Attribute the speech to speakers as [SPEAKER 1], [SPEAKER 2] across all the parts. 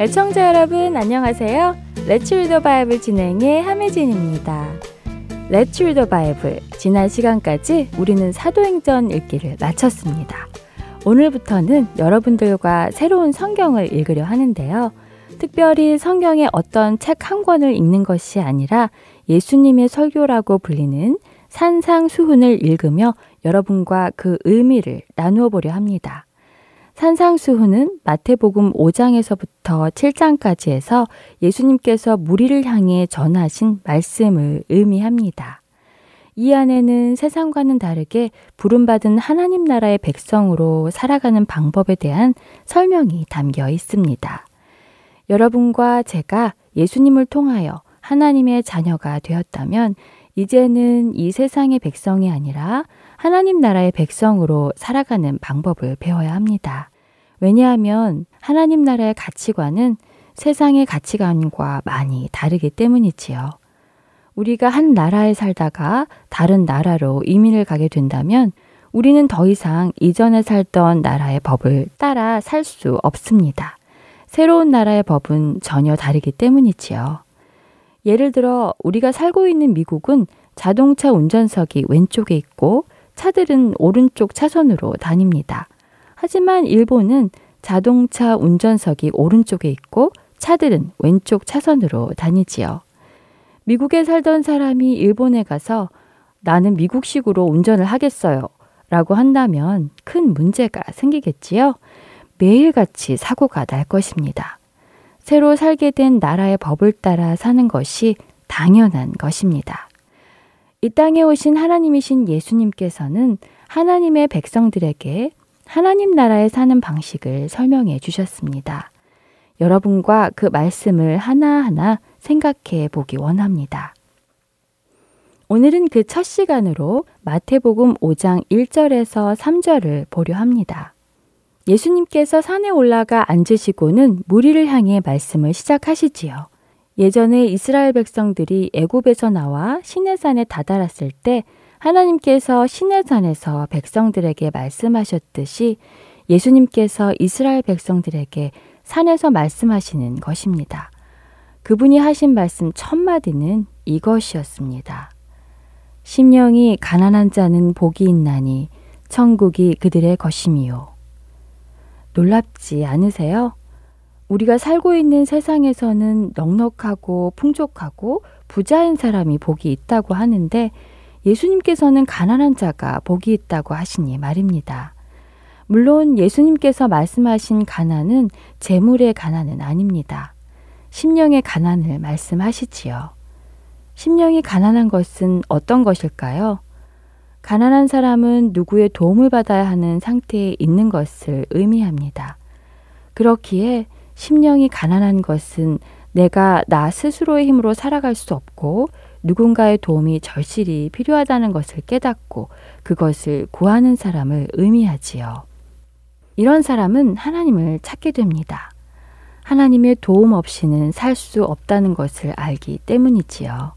[SPEAKER 1] 애청자 여러분 안녕하세요. 레츠 리더 바이블 진행의 함혜진입니다. 레츠 리더 바이블 지난 시간까지 우리는 사도행전 읽기를 마쳤습니다. 오늘부터는 여러분들과 새로운 성경을 읽으려 하는데요. 특별히 성경의 어떤 책 한 권을 읽는 것이 아니라 예수님의 설교라고 불리는 산상수훈을 읽으며 여러분과 그 의미를 나누어 보려 합니다. 산상수훈은 마태복음 5장에서부터 7장까지 해서 예수님께서 무리를 향해 전하신 말씀을 의미합니다. 이 안에는 세상과는 다르게 부름받은 하나님 나라의 백성으로 살아가는 방법에 대한 설명이 담겨 있습니다. 여러분과 제가 예수님을 통하여 하나님의 자녀가 되었다면 이제는 이 세상의 백성이 아니라 하나님 나라의 백성으로 살아가는 방법을 배워야 합니다. 왜냐하면 하나님 나라의 가치관은 세상의 가치관과 많이 다르기 때문이지요. 우리가 한 나라에 살다가 다른 나라로 이민을 가게 된다면 우리는 더 이상 이전에 살던 나라의 법을 따라 살 수 없습니다. 새로운 나라의 법은 전혀 다르기 때문이지요. 예를 들어 우리가 살고 있는 미국은 자동차 운전석이 왼쪽에 있고 차들은 오른쪽 차선으로 다닙니다. 하지만 일본은 자동차 운전석이 오른쪽에 있고 차들은 왼쪽 차선으로 다니지요. 미국에 살던 사람이 일본에 가서 나는 미국식으로 운전을 하겠어요. 라고 한다면 큰 문제가 생기겠지요. 매일같이 사고가 날 것입니다. 새로 살게 된 나라의 법을 따라 사는 것이 당연한 것입니다. 이 땅에 오신 하나님이신 예수님께서는 하나님의 백성들에게 하나님 나라에 사는 방식을 설명해 주셨습니다. 여러분과 그 말씀을 하나하나 생각해 보기 원합니다. 오늘은 그 첫 시간으로 마태복음 5장 1절에서 3절을 보려 합니다. 예수님께서 산에 올라가 앉으시고는 무리를 향해 말씀을 시작하시지요. 예전에 이스라엘 백성들이 애굽에서 나와 시내산에 다다랐을 때 하나님께서 시내산에서 백성들에게 말씀하셨듯이 예수님께서 이스라엘 백성들에게 산에서 말씀하시는 것입니다. 그분이 하신 말씀 첫 마디는 이것이었습니다. 심령이 가난한 자는 복이 있나니 천국이 그들의 것임이요. 놀랍지 않으세요? 우리가 살고 있는 세상에서는 넉넉하고 풍족하고 부자인 사람이 복이 있다고 하는데 예수님께서는 가난한 자가 복이 있다고 하시니 말입니다. 물론 예수님께서 말씀하신 가난은 재물의 가난은 아닙니다. 심령의 가난을 말씀하시지요. 심령이 가난한 것은 어떤 것일까요? 가난한 사람은 누구의 도움을 받아야 하는 상태에 있는 것을 의미합니다. 그렇기에 심령이 가난한 것은 내가 나 스스로의 힘으로 살아갈 수 없고 누군가의 도움이 절실히 필요하다는 것을 깨닫고 그것을 구하는 사람을 의미하지요. 이런 사람은 하나님을 찾게 됩니다. 하나님의 도움 없이는 살 수 없다는 것을 알기 때문이지요.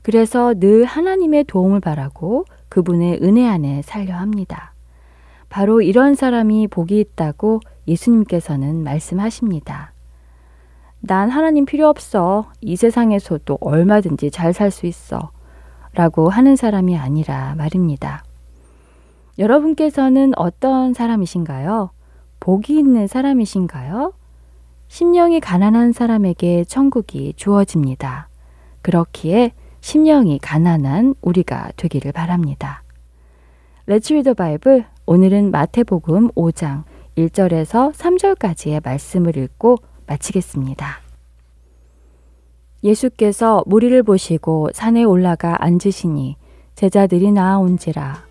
[SPEAKER 1] 그래서 늘 하나님의 도움을 바라고 그분의 은혜 안에 살려 합니다. 바로 이런 사람이 복이 있다고 예수님께서는 말씀하십니다. 난 하나님 필요 없어. 이 세상에서도 얼마든지 잘 살 수 있어. 라고 하는 사람이 아니라 말입니다. 여러분께서는 어떤 사람이신가요? 복이 있는 사람이신가요? 심령이 가난한 사람에게 천국이 주어집니다. 그렇기에 심령이 가난한 우리가 되기를 바랍니다. 레츠 리더 바이블 오늘은 마태복음 5장 1절에서 3절까지의 말씀을 읽고 마치겠습니다. 예수께서 무리를 보시고 산에 올라가 앉으시니 제자들이 나아온지라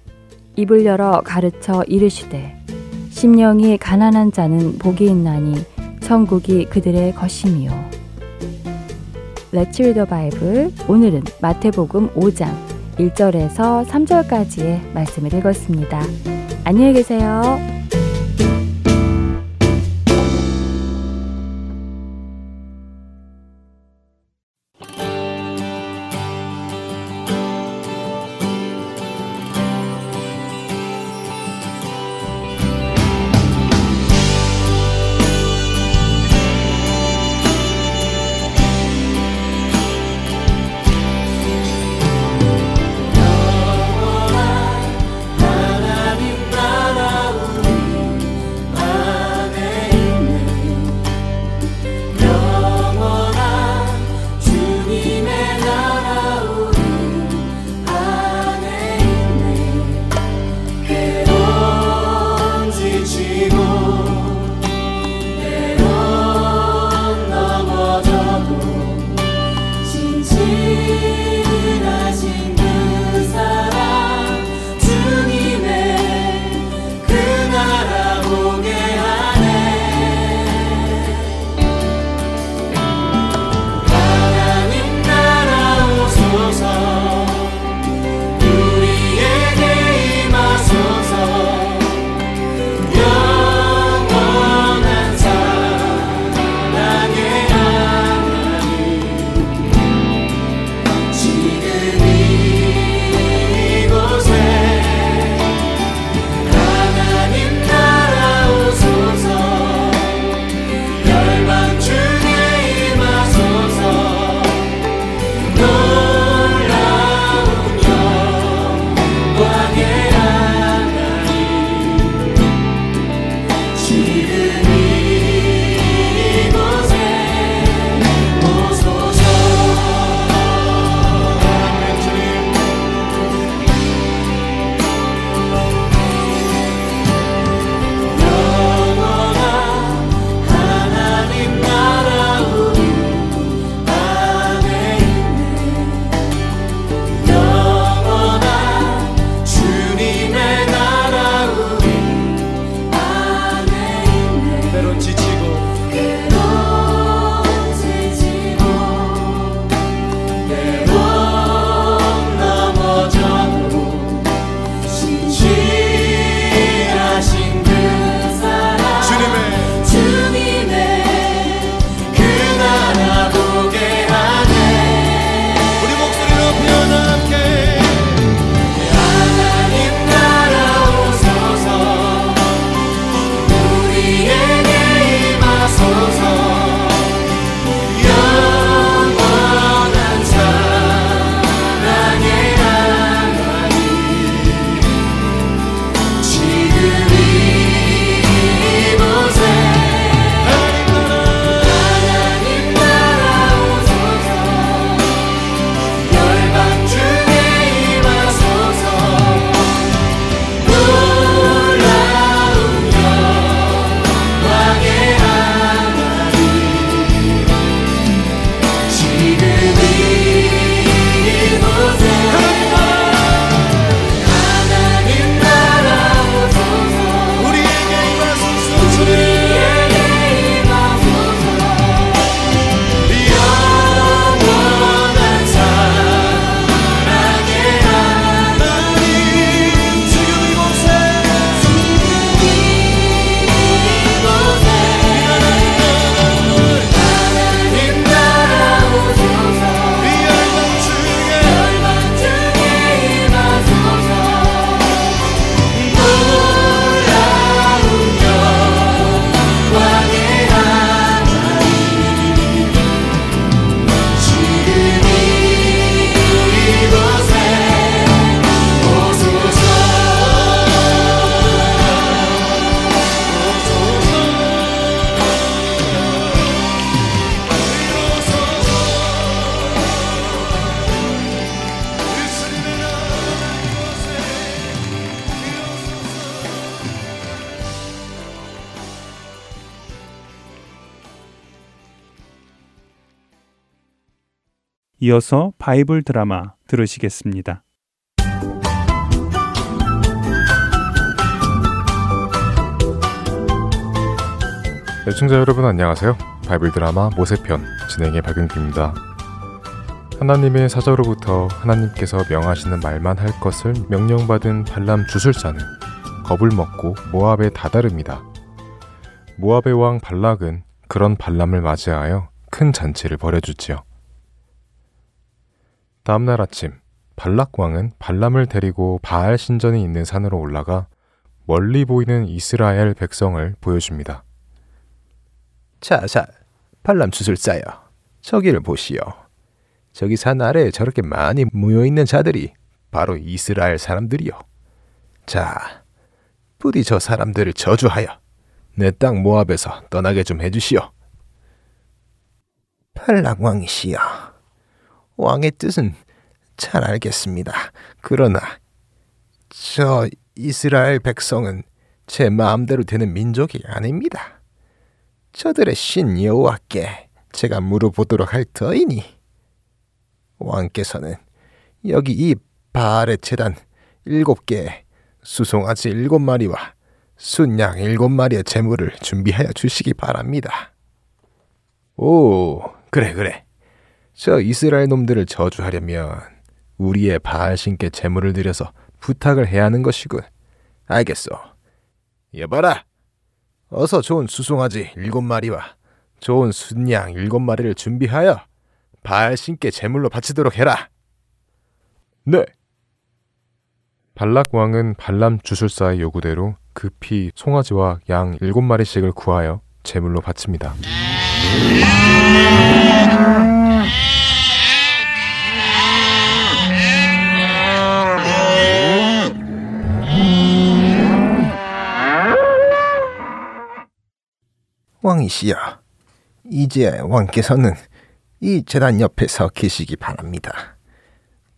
[SPEAKER 1] 입을 열어 가르쳐 이르시되 심령이 가난한 자는 복이 있나니 천국이 그들의 것이미요. Let's read the Bible. 오늘은 마태복음 5장 1절에서 3절까지의 말씀을 읽었습니다. 안녕히 계세요.
[SPEAKER 2] 이어서 바이블 드라마 들으시겠습니다.
[SPEAKER 3] 애청자 여러분 안녕하세요. 바이블 드라마 모세편 진행의 박윤규입니다. 하나님의 사자로부터 하나님께서 명하시는 말만 할 것을 명령받은 발람 주술사는 겁을 먹고 모압에 다다릅니다. 모압의 왕 발락은 그런 발람을 맞이하여 큰 잔치를 벌여주지요. 다음날 아침 발락 왕은 발람을 데리고 바알 신전이 있는 산으로 올라가 멀리 보이는 이스라엘 백성을 보여줍니다.
[SPEAKER 4] 자자, 발람 주술사여, 저기를 보시오. 저기 산 아래에 저렇게 많이 모여 있는 자들이 바로 이스라엘 사람들이요. 자, 부디 저 사람들을 저주하여 내 땅 모압에서 떠나게 좀 해주시오. 발락 왕이시여, 왕의 뜻은 잘 알겠습니다. 그러나 저 이스라엘 백성은 제 마음대로 되는 민족이 아닙니다. 저들의 신 여호와께 제가 물어보도록 할 터이니 왕께서는 여기 이 바알의 재단 일곱 개에 수송아지 일곱 마리와 순양 일곱 마리의 재물을 준비하여 주시기 바랍니다. 오, 그래 그래. 저 이스라엘 놈들을 저주하려면 우리의 바알 신께 재물을 드려서 부탁을 해야 하는 것이군. 알겠소. 여봐라. 어서 좋은 수송아지 일곱 마리와 좋은 순양 일곱 마리를 준비하여 바알 신께 제물로 바치도록 해라.
[SPEAKER 3] 네. 발락 왕은 발람 주술사의 요구대로 급히 송아지와 양 일곱 마리씩을 구하여 제물로 바칩니다.
[SPEAKER 4] 왕이시여, 이제 왕께서는 이 재단 옆에 서 계시기 바랍니다.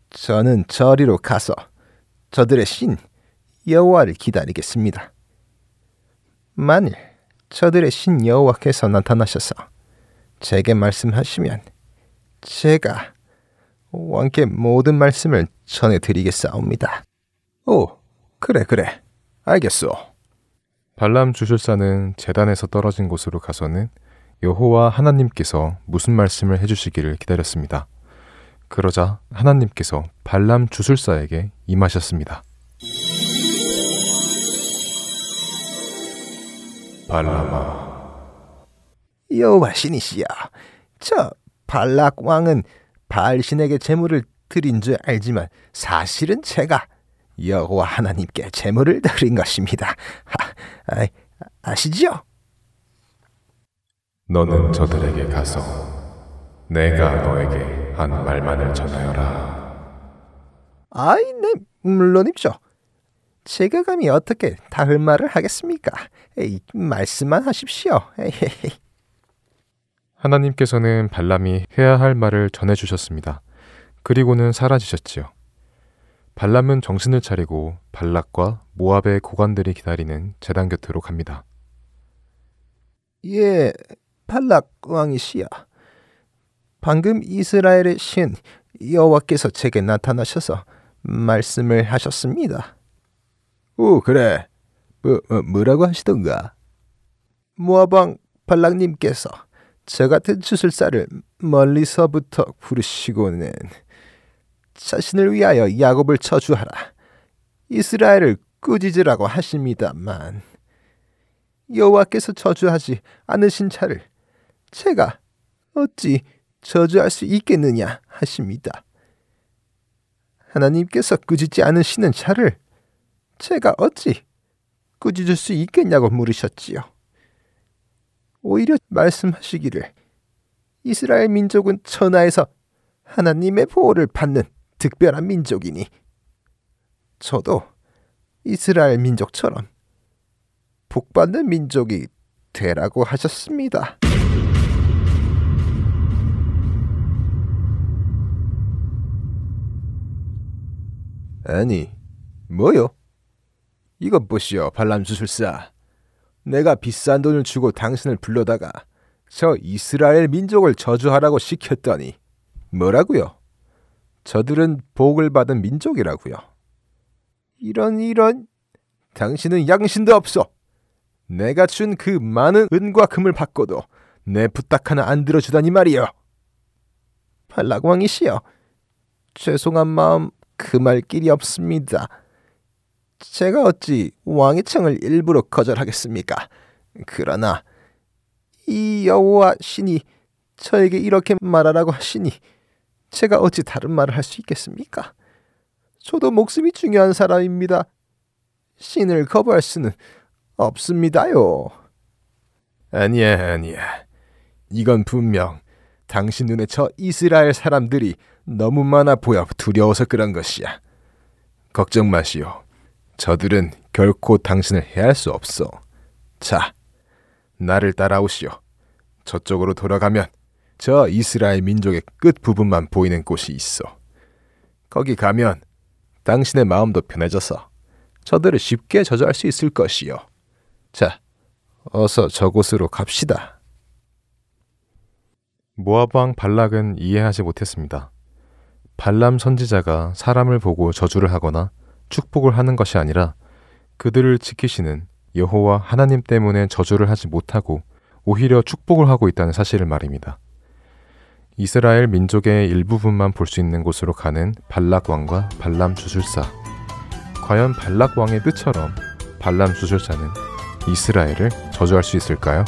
[SPEAKER 4] 저는 저리로 가서 저들의 신 여호와를 기다리겠습니다. 만일 저들의 신 여호와께서 나타나셔서 제게 말씀하시면 제가 왕께 모든 말씀을 전해드리겠사옵니다. 오, 그래 그래, 알겠소.
[SPEAKER 3] 발람 주술사는 재단에서 떨어진 곳으로 가서는 여호와 하나님께서 무슨 말씀을 해주시기를 기다렸습니다. 그러자 하나님께서 발람 주술사에게 임하셨습니다.
[SPEAKER 4] 발람아, 여호와 신이시여, 저 발락 왕은 바알 신에게 제물을 드린 줄 알지만 사실은 제가 여호와 하나님께 제물을 드린 것입니다. 아, 아, 아 시지요?
[SPEAKER 3] 너는 저들에게 가서 내가 너에게 한 말만을 전하여라.
[SPEAKER 4] 아이, 네, 물론입죠. 제가 감히 어떻게 다을 말을 하겠습니까? 에이, 말씀만 하십시오. 에이
[SPEAKER 3] 하나님께서는 발람이 해야 할 말을 전해 주셨습니다. 그리고는 사라지셨지요. 발람은 정신을 차리고 발락과 모압의 고관들이 기다리는 재단 곁으로 갑니다.
[SPEAKER 4] 예, 발락 왕이시여. 방금 이스라엘의 신 여호와께서 제게 나타나셔서 말씀을 하셨습니다. 오, 그래. 뭐, 뭐 뭐라고 하시던가? 모압 왕 발락님께서 저 같은 주술사를 멀리서부터 부르시고는 자신을 위하여 야곱을 처주하라. 이스라엘을 꾸짖으라고 하십니다만 여호와께서 저주하지 않으신 자를 제가 어찌 저주할 수 있겠느냐 하십니다. 하나님께서 꾸짖지 않으시는 자를 제가 어찌 꾸짖을 수 있겠냐고 물으셨지요. 오히려 말씀하시기를 이스라엘 민족은 천하에서 하나님의 보호를 받는 특별한 민족이니 저도 이스라엘 민족처럼 복받는 민족이 되라고 하셨습니다. 아니, 뭐요? 이것 보시오, 발람주술사. 내가 비싼 돈을 주고 당신을 불러다가 저 이스라엘 민족을 저주하라고 시켰더니 뭐라고요? 저들은 복을 받은 민족이라고요. 이런 이런 당신은 양심도 없어. 내가 준 그 많은 은과 금을 받고도 내 부탁 하나 안 들어주다니 말이여. 발락왕이시여. 죄송한 마음 금할 길이 없습니다. 제가 어찌 왕의 청을 일부러 거절하겠습니까? 그러나 이 여호와 신이 저에게 이렇게 말하라고 하시니 제가 어찌 다른 말을 할 수 있겠습니까? 저도 목숨이 중요한 사람입니다. 신을 거부할 수는 없습니다요. 아니야, 아니야. 이건 분명 당신 눈에 저 이스라엘 사람들이 너무 많아 보여 두려워서 그런 것이야. 걱정 마시오. 저들은 결코 당신을 해할 수 없어. 자, 나를 따라오시오. 저쪽으로 돌아가면 저 이스라엘 민족의 끝 부분만 보이는 곳이 있어. 거기 가면 당신의 마음도 편해져서 저들을 쉽게 저주할 수 있을 것이요. 자, 어서 저곳으로 갑시다.
[SPEAKER 5] 왕 발락은 이해하지 못했습니다. 발람 선지자가 사람을 보고 저주를 하거나 축복을 하는 것이 아니라 그들을 지키시는 여호와 하나님 때문에 저주를 하지 못하고 오히려 축복을 하고 있다는 사실을 말입니다. 이스라엘 민족의 일부분만 볼 수 있는 곳으로 가는 발락 왕과 발람 주술사. 과연 발락 왕의 뜻처럼 발람 주술사는 이스라엘을 저주할 수 있을까요?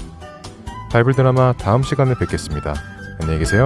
[SPEAKER 5] 바이블 드라마 다음 시간에 뵙겠습니다. 안녕히 계세요.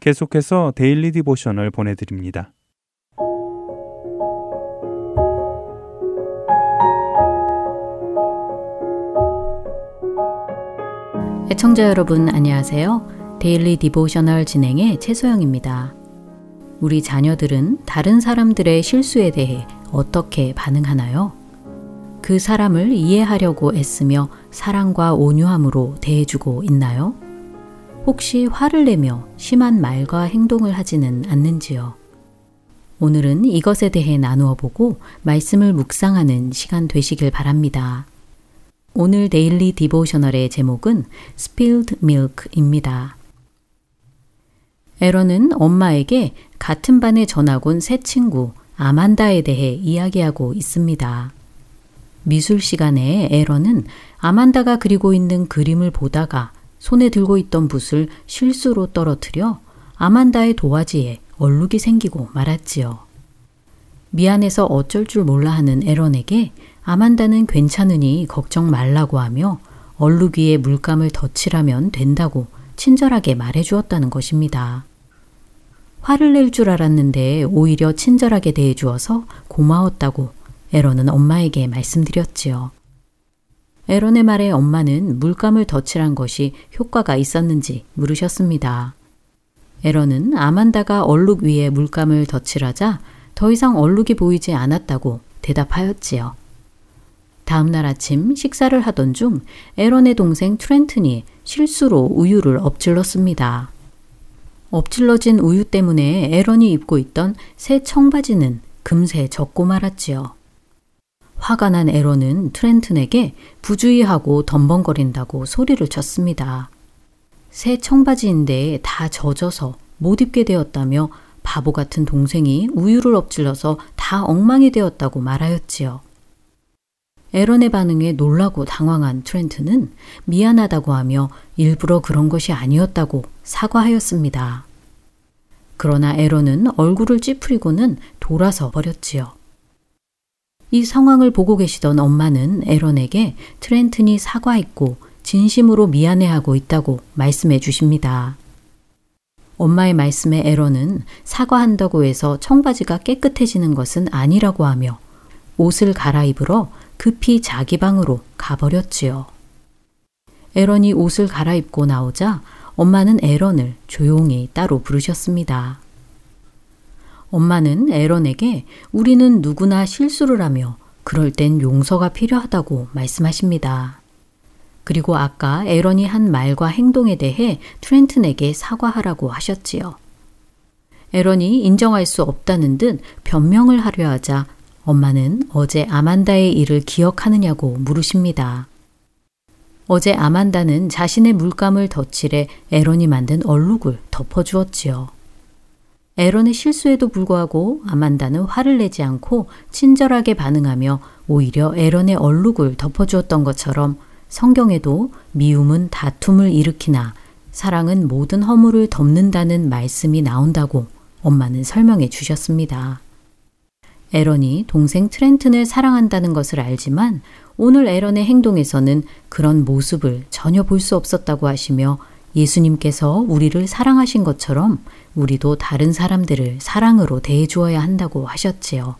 [SPEAKER 2] 계속해서 Daily Devotional 보내드립니다.
[SPEAKER 6] 애청자 여러분 안녕하세요. Daily Devotional 진행의 최소영입니다. 우리 자녀들은 다른 사람들의 실수에 대해 어떻게 반응하나요? 그 사람을 이해하려고 애쓰며 사랑과 온유함으로 대해주고 있나요? 혹시 화를 내며 심한 말과 행동을 하지는 않는지요? 오늘은 이것에 대해 나누어 보고 말씀을 묵상하는 시간 되시길 바랍니다. 오늘 Daily Devotional의 제목은 Spilled Milk입니다. 에런은 엄마에게 같은 반에 전학 온 새 친구 아만다에 대해 이야기하고 있습니다. 미술 시간에 에런은 아만다가 그리고 있는 그림을 보다가 손에 들고 있던 붓을 실수로 떨어뜨려 아만다의 도화지에 얼룩이 생기고 말았지요. 미안해서 어쩔 줄 몰라 하는 에런에게 아만다는 괜찮으니 걱정 말라고 하며 얼룩 위에 물감을 덧칠하면 된다고 친절하게 말해 주었다는 것입니다. 화를 낼 줄 알았는데 오히려 친절하게 대해 주어서 고마웠다고 에런은 엄마에게 말씀드렸지요. 에런의 말에 엄마는 물감을 덧칠한 것이 효과가 있었는지 물으셨습니다. 에런은 아만다가 얼룩 위에 물감을 덧칠하자 더 이상 얼룩이 보이지 않았다고 대답하였지요. 다음 날 아침 식사를 하던 중 에런의 동생 트렌튼이 실수로 우유를 엎질렀습니다. 엎질러진 우유 때문에 에런이 입고 있던 새 청바지는 금세 젖고 말았지요. 화가 난 에런은 트렌튼에게 부주의하고 덤벙거린다고 소리를 쳤습니다. 새 청바지인데 다 젖어서 못 입게 되었다며 바보 같은 동생이 우유를 엎질러서 다 엉망이 되었다고 말하였지요. 에런의 반응에 놀라고 당황한 트렌트는 미안하다고 하며 일부러 그런 것이 아니었다고 사과하였습니다. 그러나 에런은 얼굴을 찌푸리고는 돌아서 버렸지요. 이 상황을 보고 계시던 엄마는 에런에게 트렌튼이 사과했고 진심으로 미안해하고 있다고 말씀해 주십니다. 엄마의 말씀에 에런은 사과한다고 해서 청바지가 깨끗해지는 것은 아니라고 하며 옷을 갈아입으러 급히 자기 방으로 가버렸지요. 에런이 옷을 갈아입고 나오자 엄마는 에런을 조용히 따로 부르셨습니다. 엄마는 에런에게 우리는 누구나 실수를 하며 그럴 땐 용서가 필요하다고 말씀하십니다. 그리고 아까 에런이 한 말과 행동에 대해 트렌튼에게 사과하라고 하셨지요. 에런이 인정할 수 없다는 듯 변명을 하려 하자 엄마는 어제 아만다의 일을 기억하느냐고 물으십니다. 어제 아만다는 자신의 물감을 덧칠해 에런이 만든 얼룩을 덮어주었지요. 에런의 실수에도 불구하고 아만다는 화를 내지 않고 친절하게 반응하며 오히려 에런의 얼룩을 덮어주었던 것처럼 성경에도 미움은 다툼을 일으키나 사랑은 모든 허물을 덮는다는 말씀이 나온다고 엄마는 설명해 주셨습니다. 에런이 동생 트렌튼을 사랑한다는 것을 알지만 오늘 에런의 행동에서는 그런 모습을 전혀 볼 수 없었다고 하시며 예수님께서 우리를 사랑하신 것처럼 우리도 다른 사람들을 사랑으로 대해 주어야 한다고 하셨지요.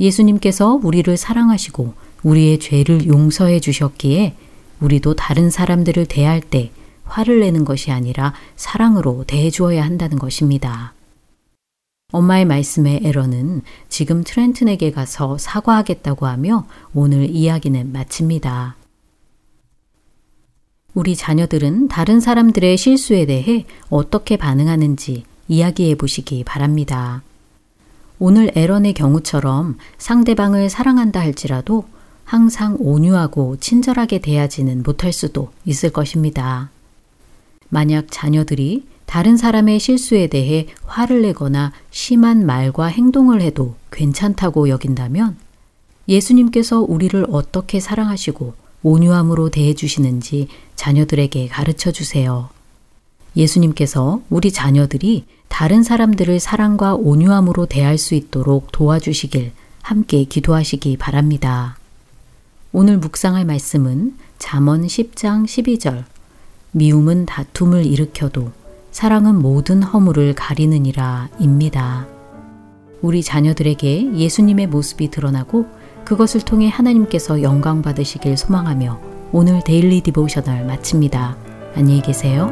[SPEAKER 6] 예수님께서 우리를 사랑하시고 우리의 죄를 용서해 주셨기에 우리도 다른 사람들을 대할 때 화를 내는 것이 아니라 사랑으로 대해 주어야 한다는 것입니다. 엄마의 말씀에 에러는 지금 트렌튼에게 가서 사과하겠다고 하며 오늘 이야기는 마칩니다. 우리 자녀들은 다른 사람들의 실수에 대해 어떻게 반응하는지 이야기해 보시기 바랍니다. 오늘 에런의 경우처럼 상대방을 사랑한다 할지라도 항상 온유하고 친절하게 대하지는 못할 수도 있을 것입니다. 만약 자녀들이 다른 사람의 실수에 대해 화를 내거나 심한 말과 행동을 해도 괜찮다고 여긴다면 예수님께서 우리를 어떻게 사랑하시고 온유함으로 대해주시는지 자녀들에게 가르쳐 주세요. 예수님께서 우리 자녀들이 다른 사람들을 사랑과 온유함으로 대할 수 있도록 도와주시길 함께 기도하시기 바랍니다. 오늘 묵상할 말씀은 잠언 10장 12절 미움은 다툼을 일으켜도 사랑은 모든 허물을 가리느니라 입니다. 우리 자녀들에게 예수님의 모습이 드러나고 그것을 통해 하나님께서 영광 받으시길 소망하며 오늘 Daily Devotional 마칩니다. 안녕히 계세요.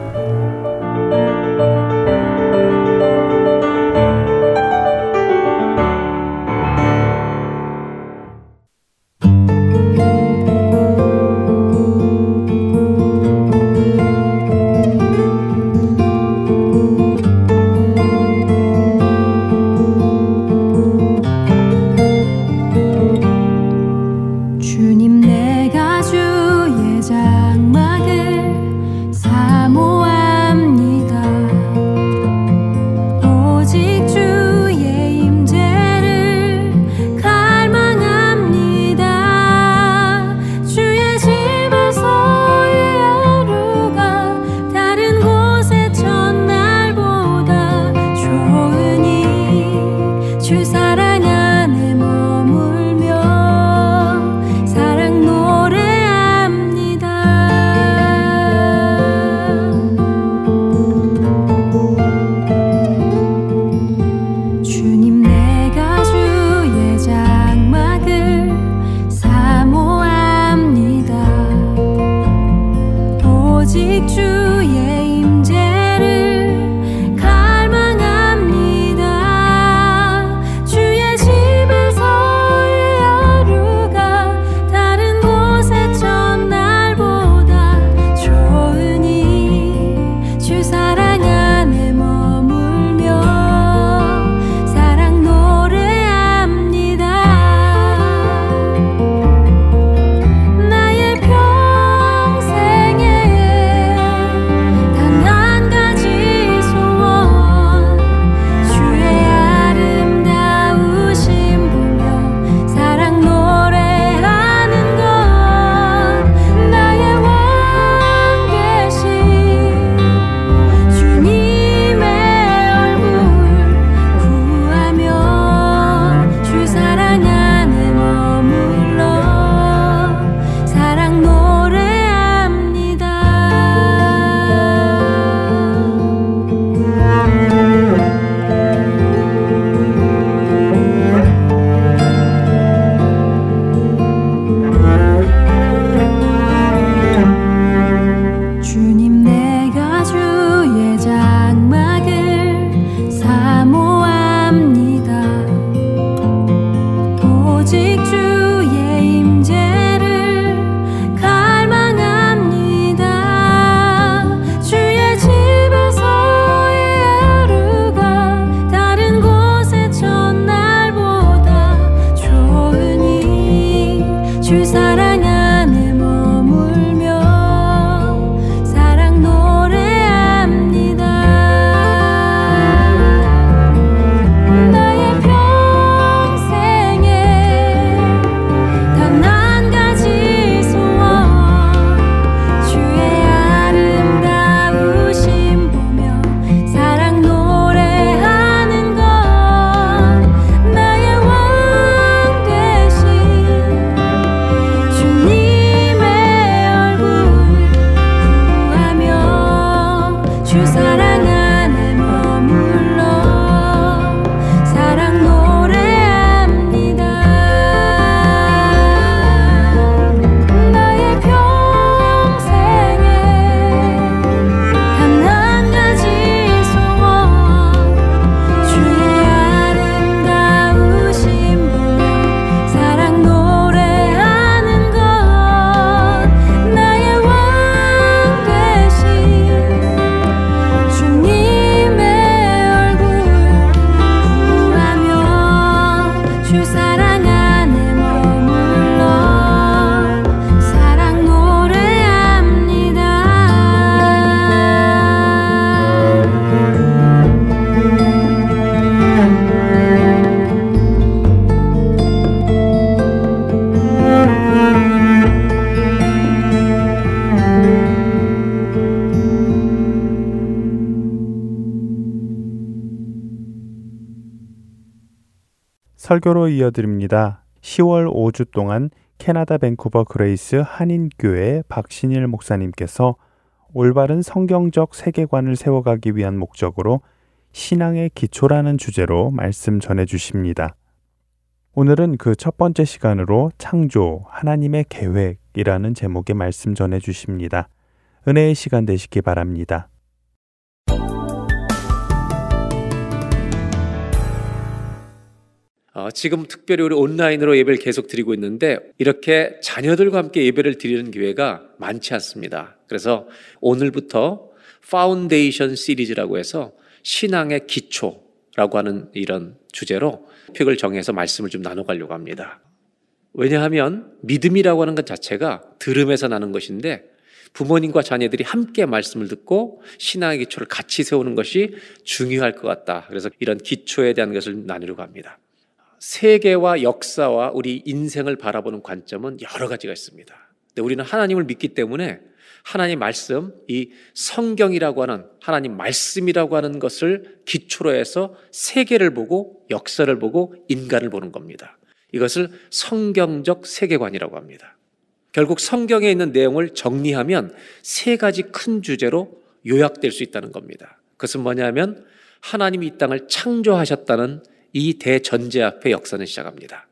[SPEAKER 2] 설교로 이어드립니다. 10월 5주 동안 캐나다 밴쿠버 그레이스 한인교회 박신일 목사님께서 올바른 성경적 세계관을 세워가기 위한 목적으로 신앙의 기초라는 주제로 말씀 전해 주십니다. 오늘은 그 첫 번째 시간으로 창조, 하나님의 계획이라는 제목의 말씀 전해 주십니다. 은혜의 시간 되시기 바랍니다.
[SPEAKER 7] 어, 지금 특별히 우리 온라인으로 예배를 계속 드리고 있는데 이렇게 자녀들과 함께 예배를 드리는 기회가 많지 않습니다. 그래서 오늘부터 파운데이션 시리즈라고 해서 신앙의 기초라고 하는 이런 주제로 픽을 정해서 말씀을 좀 나눠가려고 합니다. 왜냐하면 믿음이라고 하는 것 자체가 들음에서 나는 것인데 부모님과 자녀들이 함께 말씀을 듣고 신앙의 기초를 같이 세우는 것이 중요할 것 같다. 그래서 이런 기초에 대한 것을 나누려고 합니다. 세계와 역사와 우리 인생을 바라보는 관점은 여러 가지가 있습니다. 근데 우리는 하나님을 믿기 때문에 하나님 말씀, 이 성경이라고 하는 하나님 말씀이라고 하는 것을 기초로 해서 세계를 보고 역사를 보고 인간을 보는 겁니다. 이것을 성경적 세계관이라고 합니다. 결국 성경에 있는 내용을 정리하면 세 가지 큰 주제로 요약될 수 있다는 겁니다. 그것은 뭐냐면 하나님이 이 땅을 창조하셨다는 이 대전제 앞에 역사는 시작합니다.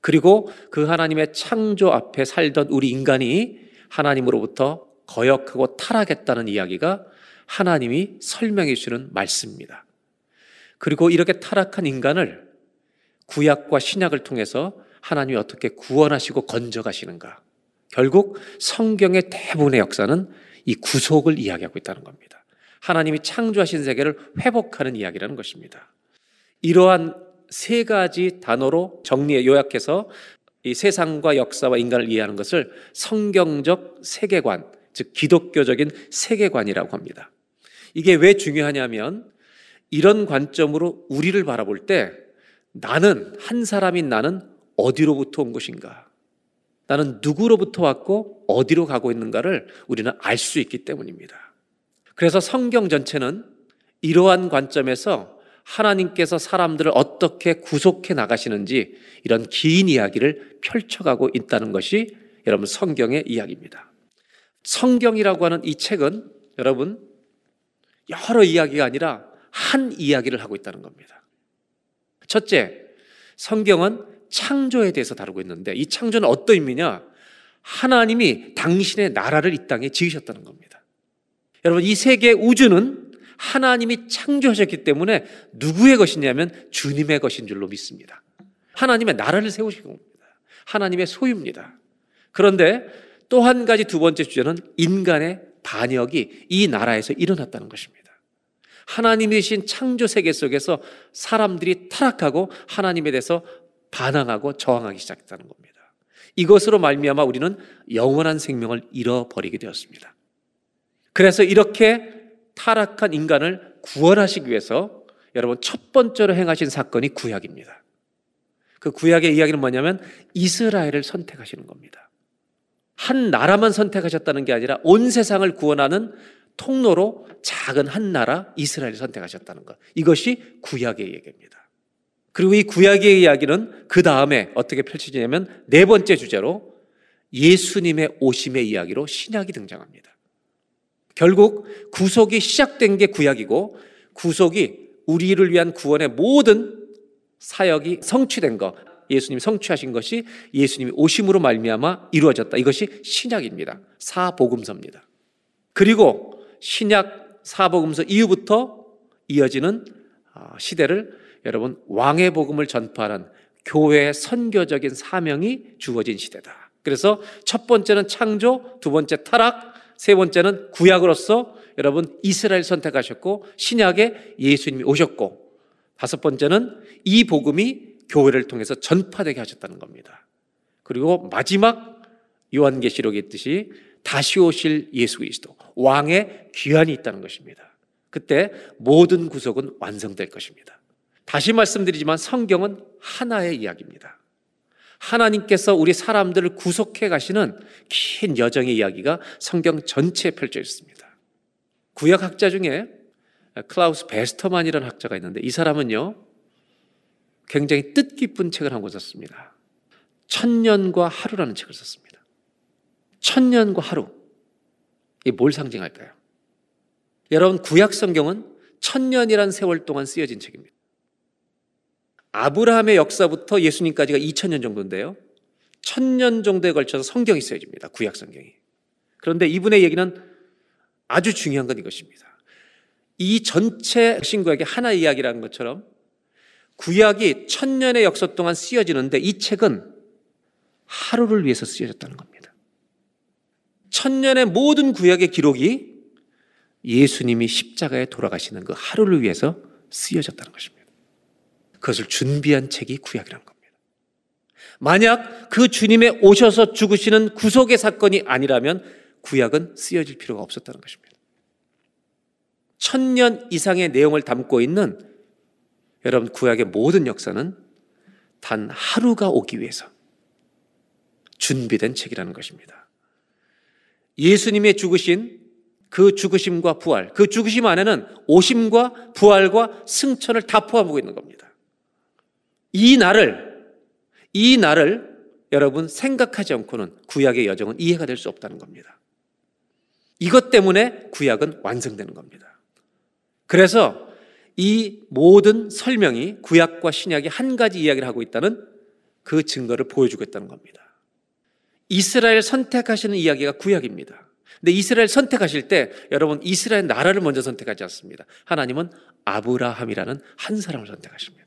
[SPEAKER 7] 그리고 그 하나님의 창조 앞에 살던 우리 인간이 하나님으로부터 거역하고 타락했다는 이야기가 하나님이 설명해 주시는 말씀입니다. 그리고 이렇게 타락한 인간을 구약과 신약을 통해서 하나님이 어떻게 구원하시고 건져가시는가. 결국 성경의 대부분의 역사는 이 구속을 이야기하고 있다는 겁니다. 하나님이 창조하신 세계를 회복하는 이야기라는 것입니다. 이러한 세 가지 단어로 정리해 요약해서 이 세상과 역사와 인간을 이해하는 것을 성경적 세계관, 즉 기독교적인 세계관이라고 합니다. 이게 왜 중요하냐면 이런 관점으로 우리를 바라볼 때 나는 한 사람인 나는 어디로부터 온 것인가? 나는 누구로부터 왔고 어디로 가고 있는가를 우리는 알 수 있기 때문입니다. 그래서 성경 전체는 이러한 관점에서 하나님께서 사람들을 어떻게 구속해 나가시는지 이런 긴 이야기를 펼쳐가고 있다는 것이 여러분 성경의 이야기입니다. 성경이라고 하는 이 책은 여러분 여러 이야기가 아니라 한 이야기를 하고 있다는 겁니다. 첫째, 성경은 창조에 대해서 다루고 있는데 이 창조는 어떤 의미냐? 하나님이 당신의 나라를 이 땅에 지으셨다는 겁니다. 여러분 이 세계 우주는 하나님이 창조하셨기 때문에 누구의 것이냐면 주님의 것인 줄로 믿습니다. 하나님의 나라를 세우신 겁니다. 하나님의 소유입니다. 그런데 또 한 가지 두 번째 주제는 인간의 반역이 이 나라에서 일어났다는 것입니다. 하나님이신 창조 세계 속에서 사람들이 타락하고 하나님에 대해서 반항하고 저항하기 시작했다는 겁니다. 이것으로 말미암아 우리는 영원한 생명을 잃어버리게 되었습니다. 그래서 이렇게 타락한 인간을 구원하시기 위해서 여러분 첫 번째로 행하신 사건이 구약입니다. 그 구약의 이야기는 뭐냐면 이스라엘을 선택하시는 겁니다. 한 나라만 선택하셨다는 게 아니라 온 세상을 구원하는 통로로 작은 한 나라 이스라엘을 선택하셨다는 것. 이것이 구약의 얘기입니다. 그리고 이 구약의 이야기는 그 다음에 어떻게 펼쳐지냐면 네 번째 주제로 예수님의 오심의 이야기로 신약이 등장합니다. 결국 구속이 시작된 게 구약이고 구속이 우리를 위한 구원의 모든 사역이 성취된 것, 예수님이 성취하신 것이 예수님이 오심으로 말미암아 이루어졌다. 이것이 신약입니다. 사복음서입니다. 그리고 신약 사복음서 이후부터 이어지는 아, 시대를 여러분 왕의 복음을 전파하는 교회의 선교적인 사명이 주어진 시대다. 그래서 첫 번째는 창조, 두 번째 타락, 세 번째는 구약으로서 여러분 이스라엘 선택하셨고 신약에 예수님이 오셨고 다섯 번째는 이 복음이 교회를 통해서 전파되게 하셨다는 겁니다. 그리고 마지막 요한계시록에 있듯이 다시 오실 예수 그리스도 왕의 귀환이 있다는 것입니다. 그때 모든 구속은 완성될 것입니다. 다시 말씀드리지만 성경은 하나의 이야기입니다. 하나님께서 우리 사람들을 구속해 가시는 긴 여정의 이야기가 성경 전체에 펼쳐 있습니다. 구약 학자 중에 클라우스 베스터만이라는 학자가 있는데 이 사람은요 굉장히 뜻깊은 책을 한 권 썼습니다. 천년과 하루라는 책을 썼습니다. 천년과 하루 이게 뭘 상징할까요? 여러분 구약 성경은 천년이란 세월 동안 쓰여진 책입니다. 아브라함의 역사부터 예수님까지가 2000년 정도인데요. 천년 정도에 걸쳐서 성경이 쓰여집니다. 구약 성경이. 그런데 이분의 얘기는 아주 중요한 건 이것입니다. 이 전체 신구약의 하나의 이야기라는 것처럼 구약이 천년의 역사 동안 쓰여지는데 이 책은 하루를 위해서 쓰여졌다는 겁니다. 천년의 모든 구약의 기록이 예수님이 십자가에 돌아가시는 그 하루를 위해서 쓰여졌다는 것입니다. 그것을 준비한 책이 구약이라는 겁니다. 만약 그 주님의 오셔서 죽으시는 구속의 사건이 아니라면 구약은 쓰여질 필요가 없었다는 것입니다. 천년 이상의 내용을 담고 있는 여러분 구약의 모든 역사는 단 하루가 오기 위해서 준비된 책이라는 것입니다. 예수님의 죽으신 그 죽으심과 부활, 그 죽으심 안에는 오심과 부활과 승천을 다 포함하고 있는 겁니다. 이 날을, 이 날을 여러분 생각하지 않고는 구약의 여정은 이해가 될 수 없다는 겁니다. 이것 때문에 구약은 완성되는 겁니다. 그래서 이 모든 설명이 구약과 신약이 한 가지 이야기를 하고 있다는 그 증거를 보여주고 있다는 겁니다. 이스라엘 선택하시는 이야기가 구약입니다. 근데 이스라엘 선택하실 때 여러분 이스라엘 나라를 먼저 선택하지 않습니다. 하나님은 아브라함이라는 한 사람을 선택하십니다.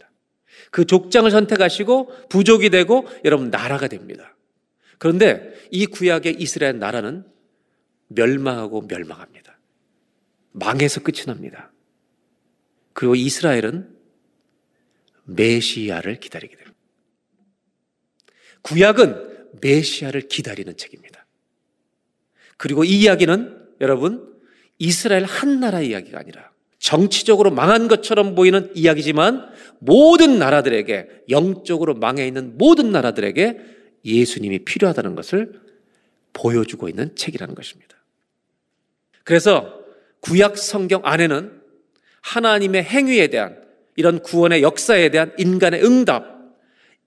[SPEAKER 7] 그 족장을 선택하시고 부족이 되고 여러분 나라가 됩니다. 그런데 이 구약의 이스라엘 나라는 멸망하고 멸망합니다. 망해서 끝이 납니다. 그리고 이스라엘은 메시아를 기다리게 됩니다. 구약은 메시아를 기다리는 책입니다. 그리고 이 이야기는 여러분 이스라엘 한 나라 이야기가 아니라 정치적으로 망한 것처럼 보이는 이야기지만 모든 나라들에게 영적으로 망해 있는 모든 나라들에게 예수님이 필요하다는 것을 보여주고 있는 책이라는 것입니다. 그래서 구약 성경 안에는 하나님의 행위에 대한 이런 구원의 역사에 대한 인간의 응답,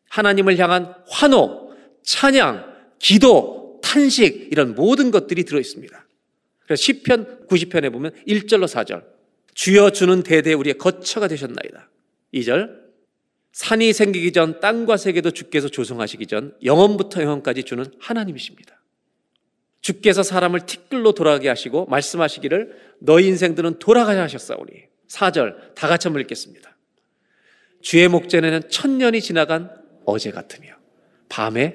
[SPEAKER 7] 하나님을 향한 환호, 찬양, 기도, 탄식 이런 모든 것들이 들어 있습니다. 그래서 시편 90편에 보면 1절로 4절 주여 주는 대대 우리의 거처가 되셨나이다. 2절 산이 생기기 전 땅과 세계도 주께서 조성하시기 전 영원부터 영원까지 주는 하나님이십니다. 주께서 사람을 티끌로 돌아가게 하시고 말씀하시기를 너희 인생들은 돌아가야 하셨사오니 4절 다 같이 한번 읽겠습니다. 주의 목전에는 천년이 지나간 어제 같으며 밤에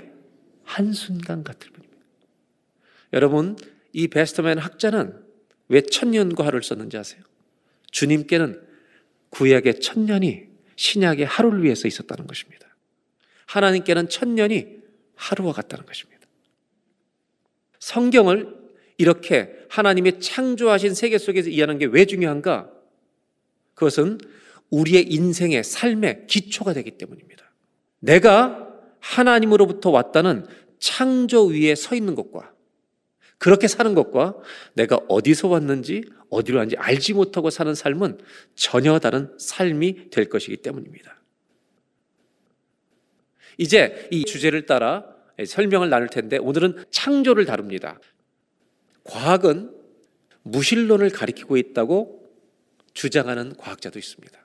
[SPEAKER 7] 한순간 같을 뿐입니다. 여러분 이 베스트맨 학자는 왜 천년과 하루를 썼는지 아세요? 주님께는 구약의 천년이 신약의 하루를 위해서 있었다는 것입니다. 하나님께는 천년이 하루와 같다는 것입니다. 성경을 이렇게 하나님의 창조하신 세계 속에서 이해하는 게 왜 중요한가? 그것은 우리의 인생의 삶의 기초가 되기 때문입니다. 내가 하나님으로부터 왔다는 창조 위에 서 있는 것과 그렇게 사는 것과 내가 어디서 왔는지 어디로 왔는지 알지 못하고 사는 삶은 전혀 다른 삶이 될 것이기 때문입니다. 이제 이 주제를 따라 설명을 나눌 텐데 오늘은 창조를 다룹니다. 과학은 무신론을 가리키고 있다고 주장하는 과학자도 있습니다.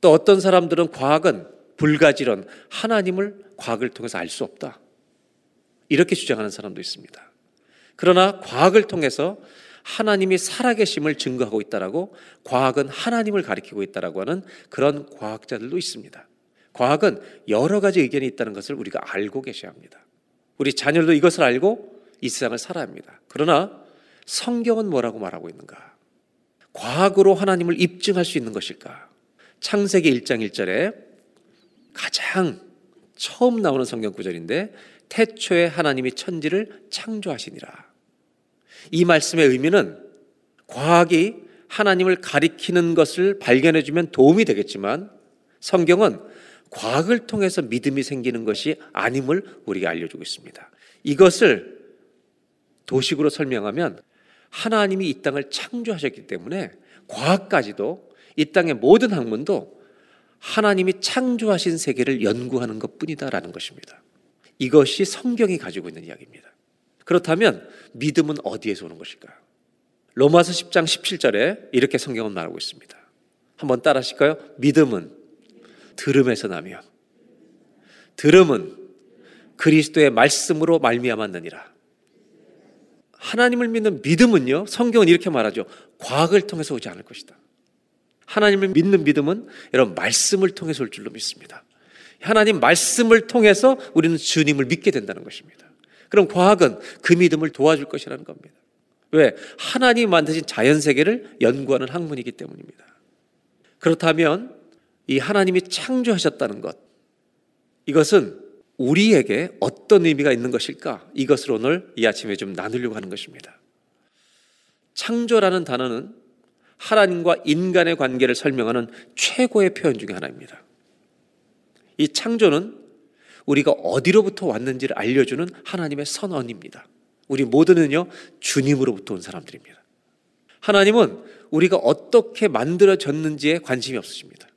[SPEAKER 7] 또 어떤 사람들은 과학은 불가지론, 하나님을 과학을 통해서 알 수 없다. 이렇게 주장하는 사람도 있습니다. 그러나 과학을 통해서 하나님이 살아계심을 증거하고 있다라고 과학은 하나님을 가리키고 있다라고 하는 그런 과학자들도 있습니다. 과학은 여러 가지 의견이 있다는 것을 우리가 알고 계셔야 합니다. 우리 자녀들도 이것을 알고 이 세상을 살아야 합니다. 그러나 성경은 뭐라고 말하고 있는가? 과학으로 하나님을 입증할 수 있는 것일까? 창세기 1장 1절에 가장 처음 나오는 성경 구절인데 태초에 하나님이 천지를 창조하시니라. 이 말씀의 의미는 과학이 하나님을 가리키는 것을 발견해 주면 도움이 되겠지만 성경은 과학을 통해서 믿음이 생기는 것이 아님을 우리에게 알려주고 있습니다. 이것을 도식으로 설명하면 하나님이 이 땅을 창조하셨기 때문에 과학까지도 이 땅의 모든 학문도 하나님이 창조하신 세계를 연구하는 것 뿐이다라는 것입니다. 이것이 성경이 가지고 있는 이야기입니다. 그렇다면 믿음은 어디에서 오는 것일까요? 로마서 10장 17절에 이렇게 성경은 말하고 있습니다. 한번 따라 하실까요? 믿음은 들음에서 나며 들음은 그리스도의 말씀으로 말미암았느니라. 하나님을 믿는 믿음은요. 성경은 이렇게 말하죠. 과학을 통해서 오지 않을 것이다. 하나님을 믿는 믿음은 여러분 말씀을 통해서 올 줄로 믿습니다. 하나님 말씀을 통해서 우리는 주님을 믿게 된다는 것입니다. 그럼 과학은 그 믿음을 도와줄 것이라는 겁니다. 왜? 하나님이 만드신 자연 세계를 연구하는 학문이기 때문입니다. 그렇다면 이 하나님이 창조하셨다는 것 이것은 우리에게 어떤 의미가 있는 것일까? 이것을 오늘 이 아침에 좀 나누려고 하는 것입니다. 창조라는 단어는 하나님과 인간의 관계를 설명하는 최고의 표현 중의 하나입니다. 이 창조는 우리가 어디로부터 왔는지를 알려주는 하나님의 선언입니다. 우리 모두는요, 주님으로부터 온 사람들입니다. 하나님은 우리가 어떻게 만들어졌는지에 관심이 없으십니다.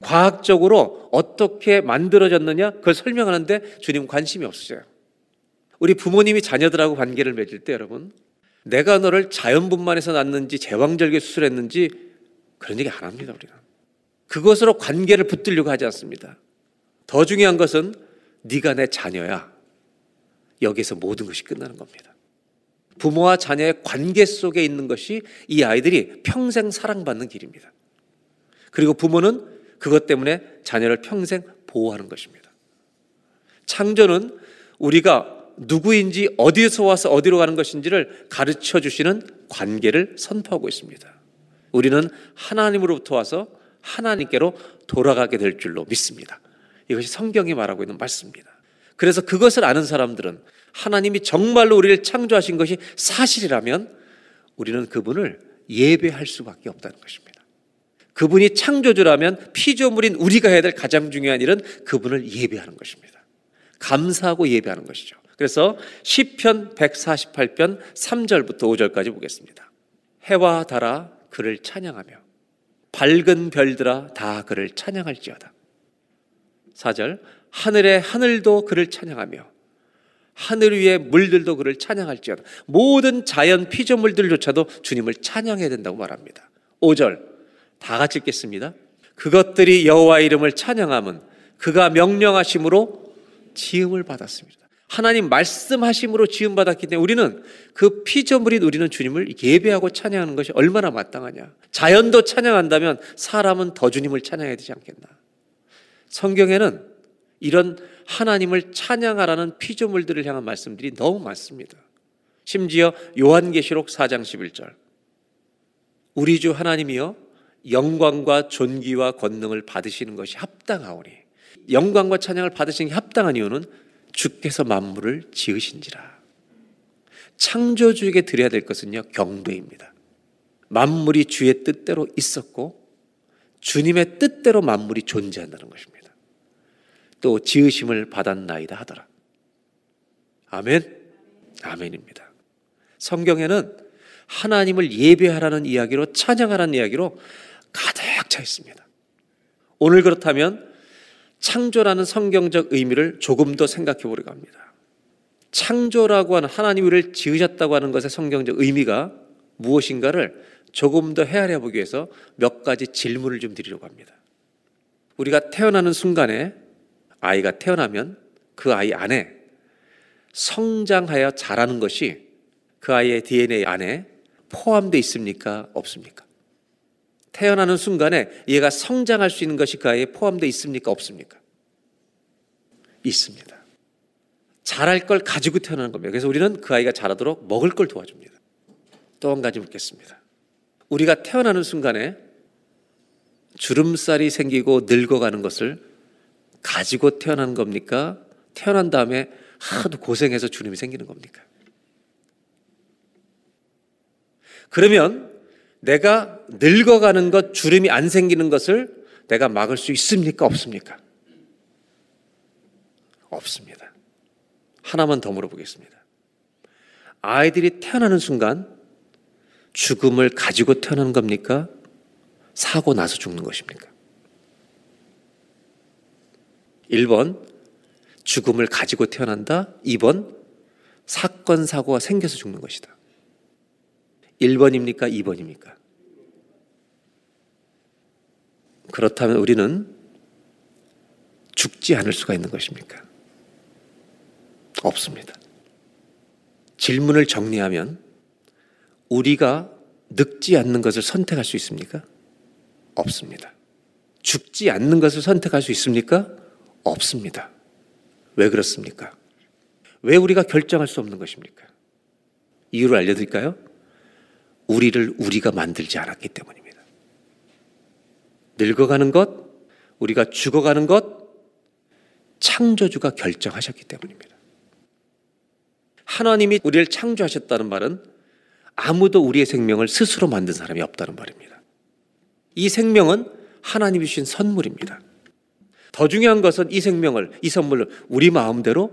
[SPEAKER 7] 과학적으로 어떻게 만들어졌느냐, 그걸 설명하는데 주님은 관심이 없으셔요. 우리 부모님이 자녀들하고 관계를 맺을 때 여러분, 내가 너를 자연분만해서 낳는지 제왕절개 수술했는지 그런 얘기 안 합니다, 우리는. 그것으로 관계를 붙들려고 하지 않습니다. 더 중요한 것은 네가 내 자녀야. 여기서 모든 것이 끝나는 겁니다. 부모와 자녀의 관계 속에 있는 것이 이 아이들이 평생 사랑받는 길입니다. 그리고 부모는 그것 때문에 자녀를 평생 보호하는 것입니다. 창조는 우리가 누구인지 어디에서 와서 어디로 가는 것인지를 가르쳐 주시는 관계를 선포하고 있습니다. 우리는 하나님으로부터 와서 하나님께로 돌아가게 될 줄로 믿습니다. 이것이 성경이 말하고 있는 말씀입니다. 그래서 그것을 아는 사람들은 하나님이 정말로 우리를 창조하신 것이 사실이라면 우리는 그분을 예배할 수밖에 없다는 것입니다. 그분이 창조주라면 피조물인 우리가 해야 될 가장 중요한 일은 그분을 예배하는 것입니다. 감사하고 예배하는 것이죠. 그래서 시편 148편 3절부터 5절까지 보겠습니다. 해와 달아 그를 찬양하며 밝은 별들아 다 그를 찬양할지어다. 4절 하늘의 하늘도 그를 찬양하며 하늘 위의 물들도 그를 찬양할지어다. 모든 자연 피조물들조차도 주님을 찬양해야 된다고 말합니다. 5절 다 같이 읽겠습니다. 그것들이 여호와 이름을 찬양함은 그가 명령하심으로 지음을 받았습니다. 하나님 말씀하심으로 지음 받았기 때문에 우리는 그 피조물인 우리는 주님을 예배하고 찬양하는 것이 얼마나 마땅하냐. 자연도 찬양한다면 사람은 더 주님을 찬양해야 되지 않겠나. 성경에는 이런 하나님을 찬양하라는 피조물들을 향한 말씀들이 너무 많습니다. 심지어 요한계시록 4장 11절. 우리 주 하나님이여 영광과 존귀와 권능을 받으시는 것이 합당하오니 영광과 찬양을 받으시는 게 합당한 이유는 주께서 만물을 지으신지라. 창조주에게 드려야 될 것은요, 경배입니다. 만물이 주의 뜻대로 있었고, 주님의 뜻대로 만물이 존재한다는 것입니다. 또 지으심을 받았나이다 하더라. 아멘. 아멘입니다. 성경에는 하나님을 예배하라는 이야기로 찬양하라는 이야기로 가득 차 있습니다. 오늘 그렇다면 창조라는 성경적 의미를 조금 더 생각해 보려고 합니다. 창조라고 하는 하나님 우리를 지으셨다고 하는 것의 성경적 의미가 무엇인가를 조금 더 헤아려 보기 위해서 몇 가지 질문을 좀 드리려고 합니다. 우리가 태어나는 순간에 아이가 태어나면 그 아이 안에 성장하여 자라는 것이 그 아이의 DNA 안에 포함되어 있습니까? 없습니까? 태어나는 순간에 얘가 성장할 수 있는 것이 그 아이에 포함되어 있습니까? 없습니까? 있습니다. 자랄 걸 가지고 태어나는 겁니다. 그래서 우리는 그 아이가 자라도록 먹을 걸 도와줍니다. 또 한 가지 묻겠습니다. 우리가 태어나는 순간에 주름살이 생기고 늙어가는 것을 가지고 태어난 겁니까? 태어난 다음에 하도 고생해서 주님이 생기는 겁니까? 그러면 내가 늙어가는 것, 주름이 안 생기는 것을 내가 막을 수 있습니까? 없습니까? 없습니다. 하나만 더 물어보겠습니다. 아이들이 태어나는 순간 죽음을 가지고 태어나는 겁니까? 사고 나서 죽는 것입니까? 1번, 죽음을 가지고 태어난다. 2번, 사건, 사고가 생겨서 죽는 것이다. 1번입니까? 2번입니까? 그렇다면 우리는 죽지 않을 수가 있는 것입니까? 없습니다. 질문을 정리하면 우리가 늙지 않는 것을 선택할 수 있습니까? 없습니다. 죽지 않는 것을 선택할 수 있습니까? 없습니다. 왜 그렇습니까? 왜 우리가 결정할 수 없는 것입니까? 이유를 알려드릴까요? 우리를 우리가 만들지 않았기 때문입니다. 늙어가는 것, 우리가 죽어가는 것, 창조주가 결정하셨기 때문입니다. 하나님이 우리를 창조하셨다는 말은 아무도 우리의 생명을 스스로 만든 사람이 없다는 말입니다. 이 생명은 하나님이 주신 선물입니다. 더 중요한 것은 이 생명을, 이 선물을 우리 마음대로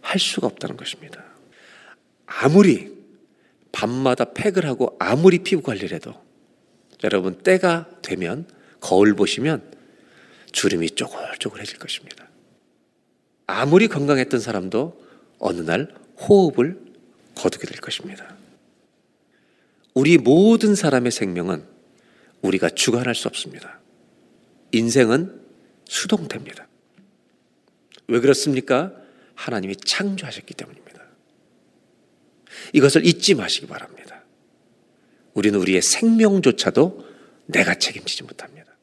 [SPEAKER 7] 할 수가 없다는 것입니다. 아무리 밤마다 팩을 하고 아무리 피부 관리를 해도 여러분 때가 되면 거울 보시면 주름이 쪼글쪼글해질 것입니다. 아무리 건강했던 사람도 어느 날 호흡을 거두게 될 것입니다. 우리 모든 사람의 생명은 우리가 주관할 수 없습니다. 인생은 수동됩니다. 왜 그렇습니까? 하나님이 창조하셨기 때문입니다. 이것을 잊지 마시기 바랍니다. 우리는 우리의 생명조차도 내가 책임지지 못합니다.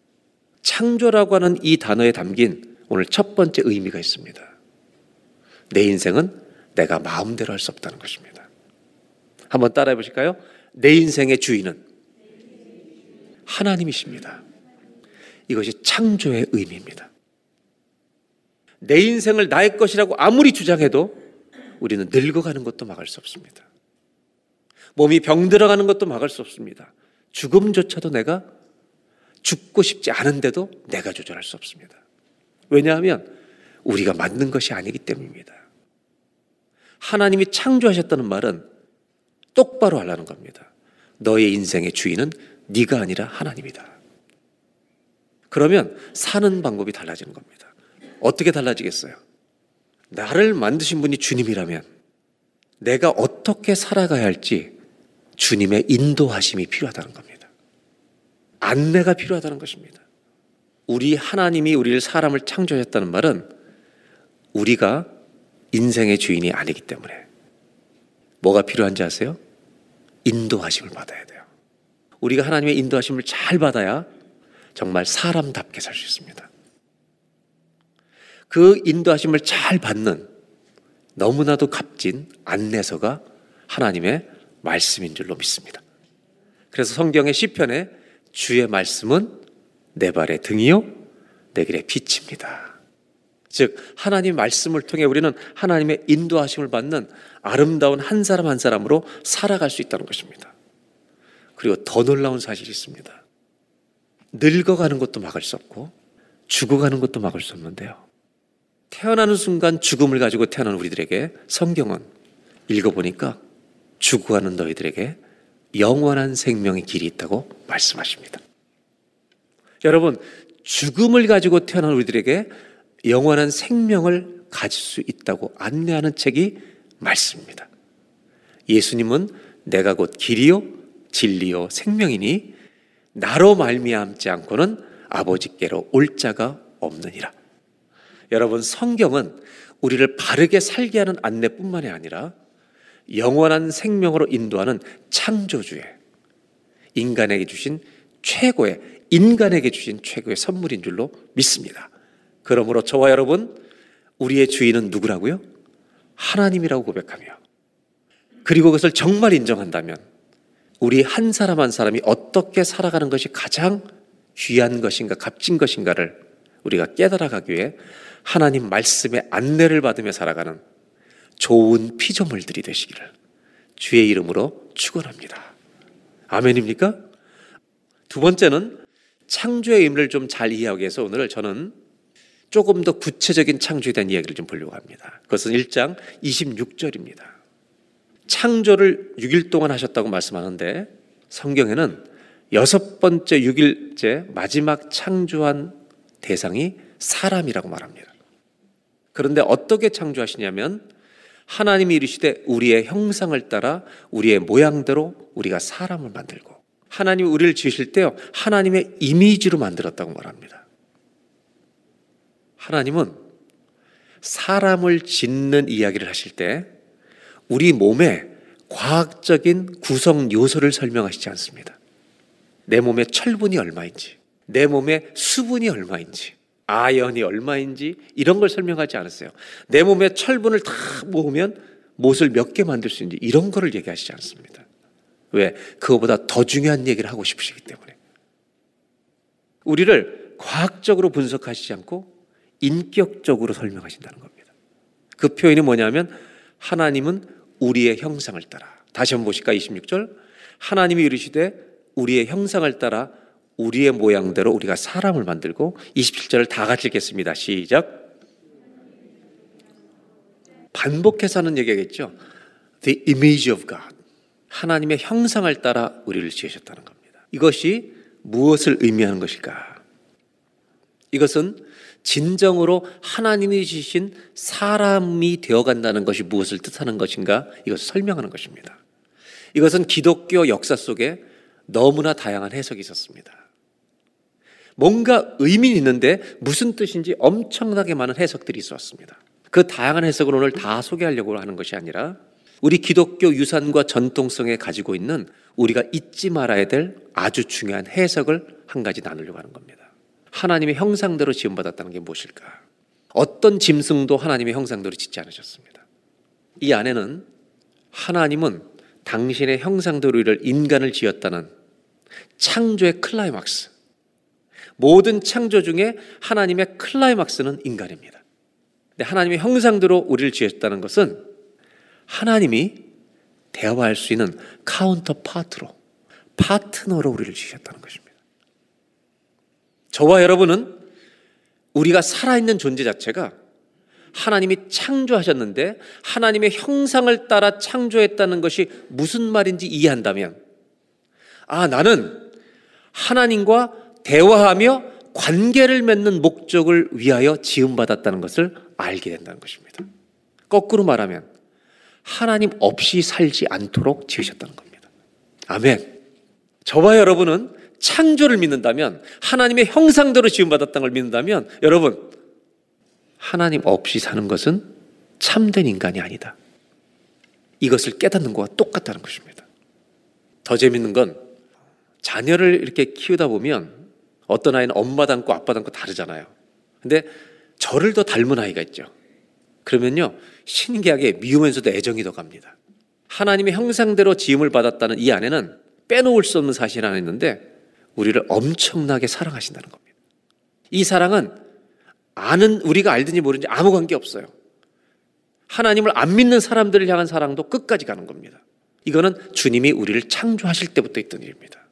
[SPEAKER 7] 창조라고 하는 이 단어에 담긴 오늘 첫 번째 의미가 있습니다. 내 인생은 내가 마음대로 할 수 없다는 것입니다. 한번 따라해 보실까요? 내 인생의 주인은 하나님이십니다. 이것이 창조의 의미입니다. 내 인생을 나의 것이라고 아무리 주장해도 우리는 늙어가는 것도 막을 수 없습니다. 몸이 병들어가는 것도 막을 수 없습니다. 죽음조차도 내가 죽고 싶지 않은데도 내가 조절할 수 없습니다. 왜냐하면 우리가 만든 것이 아니기 때문입니다. 하나님이 창조하셨다는 말은 똑바로 하라는 겁니다. 너의 인생의 주인은 네가 아니라 하나님이다. 그러면 사는 방법이 달라지는 겁니다. 어떻게 달라지겠어요? 나를 만드신 분이 주님이라면 내가 어떻게 살아가야 할지 주님의 인도하심이 필요하다는 겁니다. 안내가 필요하다는 것입니다. 우리 하나님이 우리를 사람을 창조하셨다는 말은 우리가 인생의 주인이 아니기 때문에 뭐가 필요한지 아세요? 인도하심을 받아야 돼요. 우리가 하나님의 인도하심을 잘 받아야 정말 사람답게 살 수 있습니다. 그 인도하심을 잘 받는 너무나도 값진 안내서가 하나님의 말씀인 줄로 믿습니다. 그래서 성경의 시편에 주의 말씀은 내 발의 등이요 내 길의 빛입니다. 즉 하나님 말씀을 통해 우리는 하나님의 인도하심을 받는 아름다운 한 사람 한 사람으로 살아갈 수 있다는 것입니다. 그리고 더 놀라운 사실이 있습니다. 늙어가는 것도 막을 수 없고 죽어가는 것도 막을 수 없는데요. 태어나는 순간 죽음을 가지고 태어난 우리들에게 성경은 읽어보니까 죽어가는 너희들에게 영원한 생명의 길이 있다고 말씀하십니다. 여러분, 죽음을 가지고 태어난 우리들에게 영원한 생명을 가질 수 있다고 안내하는 책이 말씀입니다. 예수님은 내가 곧 길이요 진리요 생명이니 나로 말미암지 않고는 아버지께로 올 자가 없느니라. 여러분 성경은 우리를 바르게 살게 하는 안내뿐만이 아니라 영원한 생명으로 인도하는 창조주의 인간에게 주신 최고의 인간에게 주신 최고의 선물인 줄로 믿습니다. 그러므로 저와 여러분 우리의 주인은 누구라고요? 하나님이라고 고백하며 그리고 그것을 정말 인정한다면 우리 한 사람 한 사람이 어떻게 살아가는 것이 가장 귀한 것인가 값진 것인가를 우리가 깨달아가기 위해 하나님 말씀의 안내를 받으며 살아가는 좋은 피조물들이 되시기를 주의 이름으로 축원합니다. 아멘입니까? 두 번째는 창조의 의미를 좀 잘 이해하기 위해서 오늘 저는 조금 더 구체적인 창조에 대한 이야기를 좀 보려고 합니다. 그것은 1장 26절입니다. 창조를 6일 동안 하셨다고 말씀하는데 성경에는 여섯 번째 6일째 마지막 창조한 대상이 사람이라고 말합니다. 그런데 어떻게 창조하시냐면 하나님이 이르시되 우리의 형상을 따라 우리의 모양대로 우리가 사람을 만들고 하나님이 우리를 지으실 때요 하나님의 이미지로 만들었다고 말합니다. 하나님은 사람을 짓는 이야기를 하실 때 우리 몸에 과학적인 구성 요소를 설명하시지 않습니다. 내 몸에 철분이 얼마인지, 내 몸에 수분이 얼마인지, 아연이 얼마인지 이런 걸 설명하지 않았어요. 내 몸에 철분을 다 모으면 못을 몇 개 만들 수 있는지 이런 거를 얘기하시지 않습니다. 왜? 그거보다 더 중요한 얘기를 하고 싶으시기 때문에. 우리를 과학적으로 분석하시지 않고 인격적으로 설명하신다는 겁니다. 그 표현이 뭐냐면 하나님은 우리의 형상을 따라. 다시 한번 보실까? 26절. 하나님이 이르시되 우리의 형상을 따라 우리의 모양대로 우리가 사람을 만들고 27절을 다 같이 읽겠습니다. 시작. 반복해서 하는 얘기겠죠. The image of God. 하나님의 형상을 따라 우리를 지으셨다는 겁니다. 이것이 무엇을 의미하는 것일까? 이것은 진정으로 하나님이 지신 사람이 되어간다는 것이 무엇을 뜻하는 것인가? 이것을 설명하는 것입니다. 이것은 기독교 역사 속에 너무나 다양한 해석이 있었습니다. 뭔가 의미는 있는데 무슨 뜻인지 엄청나게 많은 해석들이 있었습니다. 그 다양한 해석을 오늘 다 소개하려고 하는 것이 아니라 우리 기독교 유산과 전통성에 가지고 있는 우리가 잊지 말아야 될 아주 중요한 해석을 한 가지 나누려고 하는 겁니다. 하나님의 형상대로 지음받았다는 게 무엇일까? 어떤 짐승도 하나님의 형상대로 짓지 않으셨습니다. 이 안에는 하나님은 당신의 형상대로 이를 인간을 지었다는 창조의 클라이막스. 모든 창조 중에 하나님의 클라이막스는 인간입니다. 근데 하나님의 형상대로 우리를 지었다는 것은 하나님이 대화할 수 있는 counterpart로, 파트너로 우리를 지으셨다는 것입니다. 저와 여러분은 우리가 살아있는 존재 자체가 하나님이 창조하셨는데 하나님의 형상을 따라 창조했다는 것이 무슨 말인지 이해한다면 아, 나는 하나님과 대화하며 관계를 맺는 목적을 위하여 지음받았다는 것을 알게 된다는 것입니다. 거꾸로 말하면 하나님 없이 살지 않도록 지으셨다는 겁니다. 아멘. 저와 여러분은 창조를 믿는다면 하나님의 형상대로 지음받았다는 걸 믿는다면 여러분 하나님 없이 사는 것은 참된 인간이 아니다. 이것을 깨닫는 것과 똑같다는 것입니다. 더 재밌는 건 자녀를 이렇게 키우다 보면 어떤 아이는 엄마 닮고 아빠 닮고 다르잖아요. 근데 저를 더 닮은 아이가 있죠. 그러면요, 신기하게 미우면서도 애정이 더 갑니다. 하나님의 형상대로 지음을 받았다는 이 안에는 빼놓을 수 없는 사실이 하나 있는데, 우리를 엄청나게 사랑하신다는 겁니다. 이 사랑은 아는, 우리가 알든지 모르든지 아무 관계 없어요. 하나님을 안 믿는 사람들을 향한 사랑도 끝까지 가는 겁니다. 이거는 주님이 우리를 창조하실 때부터 있던 일입니다.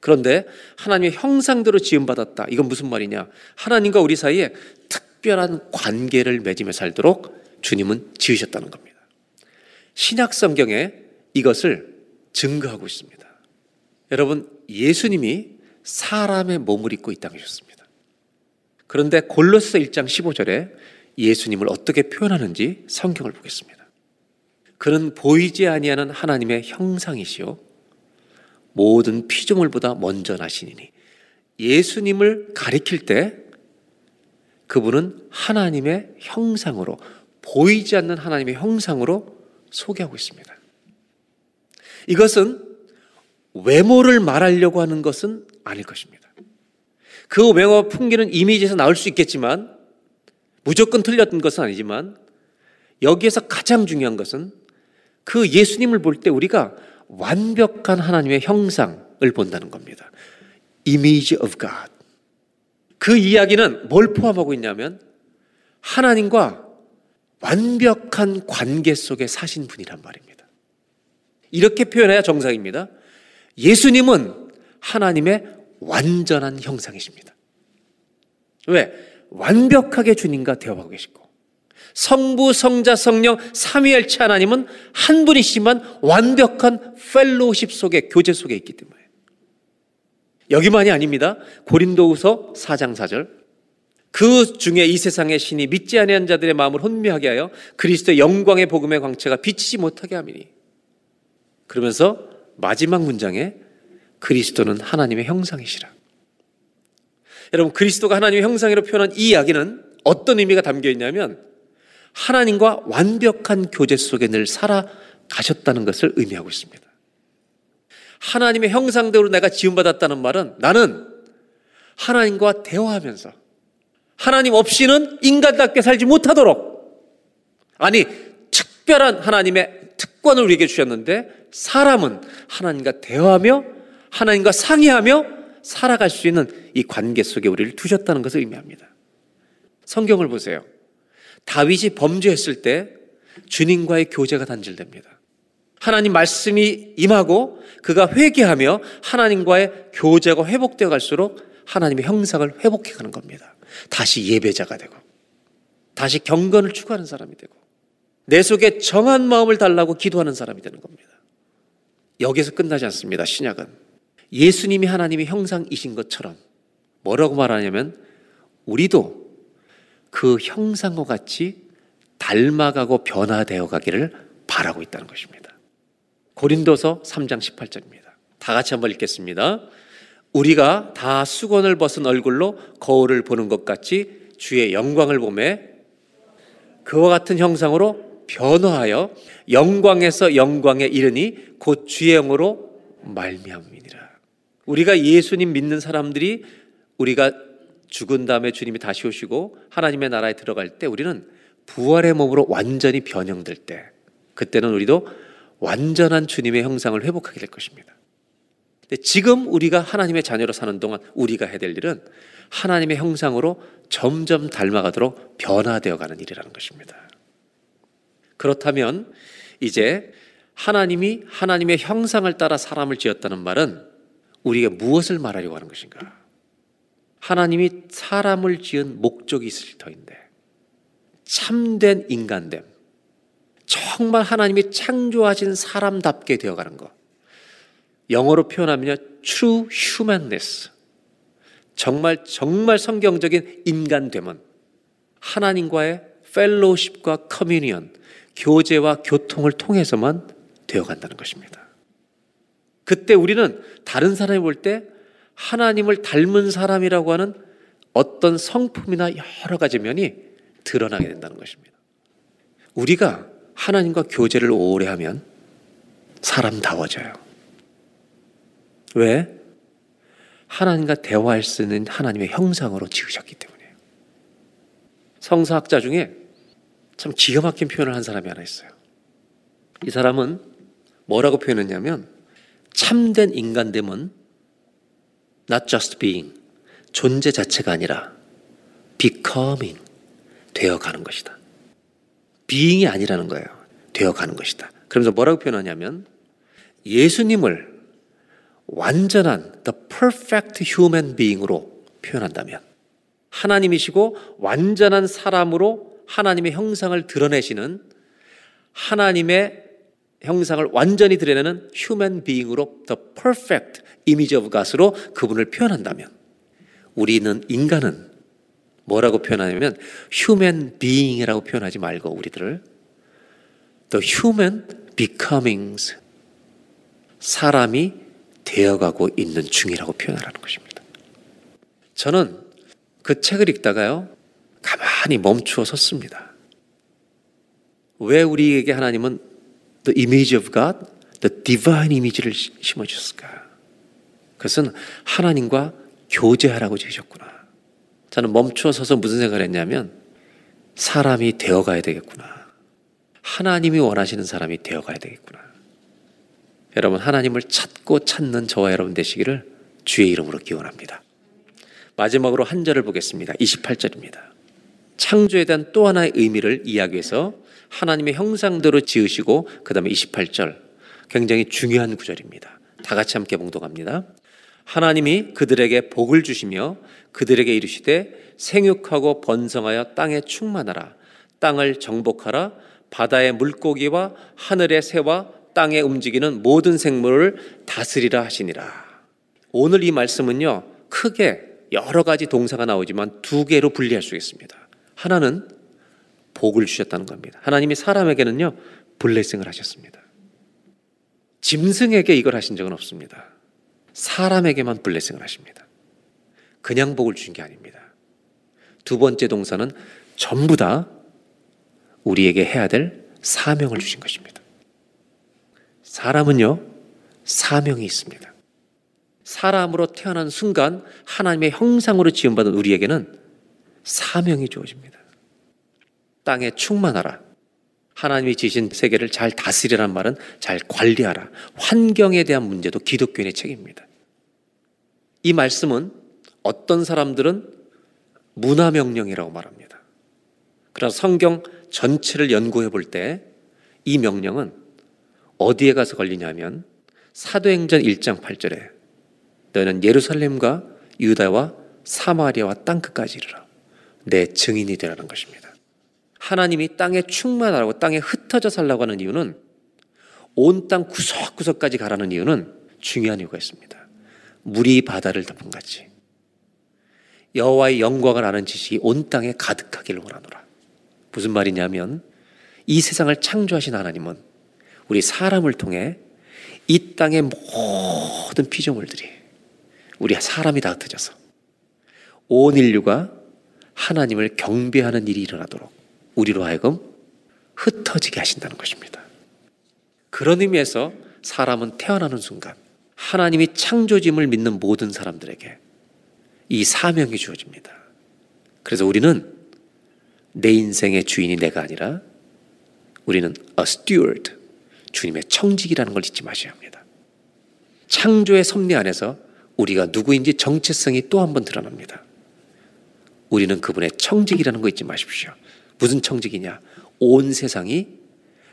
[SPEAKER 7] 그런데 하나님의 형상대로 지음받았다. 이건 무슨 말이냐? 하나님과 우리 사이에 특별한 관계를 맺으며 살도록 주님은 지으셨다는 겁니다. 신약 성경에 이것을 증거하고 있습니다. 여러분, 예수님이 사람의 몸을 입고 이 땅에 오셨습니다. 그런데 골로새 1장 15절에 예수님을 어떻게 표현하는지 성경을 보겠습니다. 그는 보이지 아니하는 하나님의 형상이시요 모든 피조물보다 먼저 나시니니 예수님을 가리킬 때 그분은 하나님의 형상으로 보이지 않는 하나님의 형상으로 소개하고 있습니다. 이것은 외모를 말하려고 하는 것은 아닐 것입니다. 그 외모와 풍기는 이미지에서 나올 수 있겠지만 무조건 틀렸던 것은 아니지만 여기에서 가장 중요한 것은 그 예수님을 볼 때 우리가 완벽한 하나님의 형상을 본다는 겁니다. Image of God. 그 이야기는 뭘 포함하고 있냐면 하나님과 완벽한 관계 속에 사신 분이란 말입니다. 이렇게 표현해야 정상입니다. 예수님은 하나님의 완전한 형상이십니다. 왜? 완벽하게 주님과 대화하고 계시고 성부, 성자, 성령, 삼위일체 하나님은 한 분이시지만 완벽한 펠로우십 속에 교제 속에 있기 때문에 여기만이 아닙니다. 고린도후서 4장 4절 그 중에 이 세상의 신이 믿지 아니한 자들의 마음을 혼미하게 하여 그리스도의 영광의 복음의 광채가 비치지 못하게 함이니 그러면서 마지막 문장에 그리스도는 하나님의 형상이시라. 여러분 그리스도가 하나님의 형상이로 표현한 이 이야기는 어떤 의미가 담겨 있냐면 하나님과 완벽한 교제 속에 늘 살아가셨다는 것을 의미하고 있습니다. 하나님의 형상대로 내가 지음받았다는 말은 나는 하나님과 대화하면서 하나님 없이는 인간답게 살지 못하도록 아니 특별한 하나님의 특권을 우리에게 주셨는데 사람은 하나님과 대화하며 하나님과 상의하며 살아갈 수 있는 이 관계 속에 우리를 두셨다는 것을 의미합니다. 성경을 보세요. 다윗이 범죄했을 때 주님과의 교제가 단절됩니다. 하나님 말씀이 임하고 그가 회개하며 하나님과의 교제가 회복되어 갈수록 하나님의 형상을 회복해 가는 겁니다. 다시 예배자가 되고 다시 경건을 추구하는 사람이 되고 내 속에 정한 마음을 달라고 기도하는 사람이 되는 겁니다. 여기서 끝나지 않습니다. 신약은 예수님이 하나님의 형상이신 것처럼 뭐라고 말하냐면 우리도 그 형상과 같이 닮아가고 변화되어 가기를 바라고 있다는 것입니다. 고린도서 3장 18절입니다. 다 같이 한번 읽겠습니다. 우리가 다 수건을 벗은 얼굴로 거울을 보는 것 같이 주의 영광을 보매 그와 같은 형상으로 변화하여 영광에서 영광에 이르니 곧 주의 영으로 말미암이니라. 우리가 예수님 믿는 사람들이 우리가 죽은 다음에 주님이 다시 오시고 하나님의 나라에 들어갈 때 우리는 부활의 몸으로 완전히 변형될 때 그때는 우리도 완전한 주님의 형상을 회복하게 될 것입니다. 근데 지금 우리가 하나님의 자녀로 사는 동안 우리가 해야 될 일은 하나님의 형상으로 점점 닮아가도록 변화되어 가는 일이라는 것입니다. 그렇다면 이제 하나님이 하나님의 형상을 따라 사람을 지었다는 말은 우리가 무엇을 말하려고 하는 것인가? 하나님이 사람을 지은 목적이 있을 터인데 참된 인간됨, 정말 하나님이 창조하신 사람답게 되어가는 것. 영어로 표현하면 true humanness. 정말 정말 성경적인 인간됨은 하나님과의 펠로우십과 커뮤니언, 교제와 교통을 통해서만 되어간다는 것입니다. 그때 우리는 다른 사람이 볼 때 하나님을 닮은 사람이라고 하는 어떤 성품이나 여러 가지 면이 드러나게 된다는 것입니다. 우리가 하나님과 교제를 오래 하면 사람다워져요. 왜? 하나님과 대화할 수 있는 하나님의 형상으로 지으셨기 때문이에요. 성서학자 중에 참 기가 막힌 표현을 한 사람이 하나 있어요. 이 사람은 뭐라고 표현했냐면 참된 인간됨은 not just being 존재 자체가 아니라 becoming 되어가는 것이다. being이 아니라는 거예요. 되어가는 것이다. 그러면서 뭐라고 표현하냐면 예수님을 완전한 the perfect human being으로 표현한다면 하나님이시고 완전한 사람으로 하나님의 형상을 드러내시는 하나님의 형상을 완전히 드러내는 human being으로 the perfect image of God으로 그분을 표현한다면 우리는 인간은 뭐라고 표현하냐면 human being이라고 표현하지 말고 우리들을 the human becomings 사람이 되어가고 있는 중이라고 표현하라는 것입니다. 저는 그 책을 읽다가요 가만히 멈추어 섰습니다. 왜 우리에게 하나님은 the image of God, the divine image를 심어주셨을까? 그것은 하나님과 교제하라고 지으셨구나. 저는 멈추어 서서 무슨 생각을 했냐면 사람이 되어가야 되겠구나. 하나님이 원하시는 사람이 되어가야 되겠구나. 여러분 하나님을 찾고 찾는 저와 여러분 되시기를 주의 이름으로 기원합니다. 마지막으로 한 절을 보겠습니다. 28절입니다. 창조에 대한 또 하나의 의미를 이야기해서 하나님의 형상대로 지으시고 그 다음에 28절 굉장히 중요한 구절입니다. 다 같이 함께 봉독합니다. 하나님이 그들에게 복을 주시며 그들에게 이르시되 생육하고 번성하여 땅에 충만하라 땅을 정복하라 바다의 물고기와 하늘의 새와 땅에 움직이는 모든 생물을 다스리라 하시니라. 오늘 이 말씀은요, 크게 여러 가지 동사가 나오지만 두 개로 분리할 수 있습니다. 하나는 복을 주셨다는 겁니다. 하나님이 사람에게는요, 블레싱을 하셨습니다. 짐승에게 이걸 하신 적은 없습니다. 사람에게만 블레싱을 하십니다. 그냥 복을 주신 게 아닙니다. 두 번째 동사는 전부 다 우리에게 해야 될 사명을 주신 것입니다. 사람은요, 사명이 있습니다. 사람으로 태어난 순간 하나님의 형상으로 지음받은 우리에게는 사명이 주어집니다. 땅에 충만하라. 하나님이 지신 세계를 잘 다스리라는 말은 잘 관리하라. 환경에 대한 문제도 기독교인의 책임입니다. 이 말씀은 어떤 사람들은 문화명령이라고 말합니다. 그러나 성경 전체를 연구해 볼 때 이 명령은 어디에 가서 걸리냐면 사도행전 1장 8절에 너는 예루살렘과 유다와 사마리아와 땅끝까지 이르라. 내 증인이 되라는 것입니다. 하나님이 땅에 충만하라고 땅에 흩어져 살라고 하는 이유는 온 땅 구석구석까지 가라는 이유는 중요한 이유가 있습니다. 물이 바다를 덮은 같이 여호와의 영광을 아는 지식이 온 땅에 가득하기를 원하노라. 무슨 말이냐면 이 세상을 창조하신 하나님은 우리 사람을 통해 이 땅의 모든 피조물들이 우리 사람이 다 흩어져서 온 인류가 하나님을 경배하는 일이 일어나도록 우리로 하여금 흩어지게 하신다는 것입니다. 그런 의미에서 사람은 태어나는 순간 하나님이 창조짐을 믿는 모든 사람들에게 이 사명이 주어집니다. 그래서 우리는 내 인생의 주인이 내가 아니라 우리는 a steward, 주님의 청직이라는 걸 잊지 마셔야 합니다. 창조의 섭리 안에서 우리가 누구인지 정체성이 또 한 번 드러납니다. 우리는 그분의 청직이라는 거 잊지 마십시오. 무슨 청직이냐? 온 세상이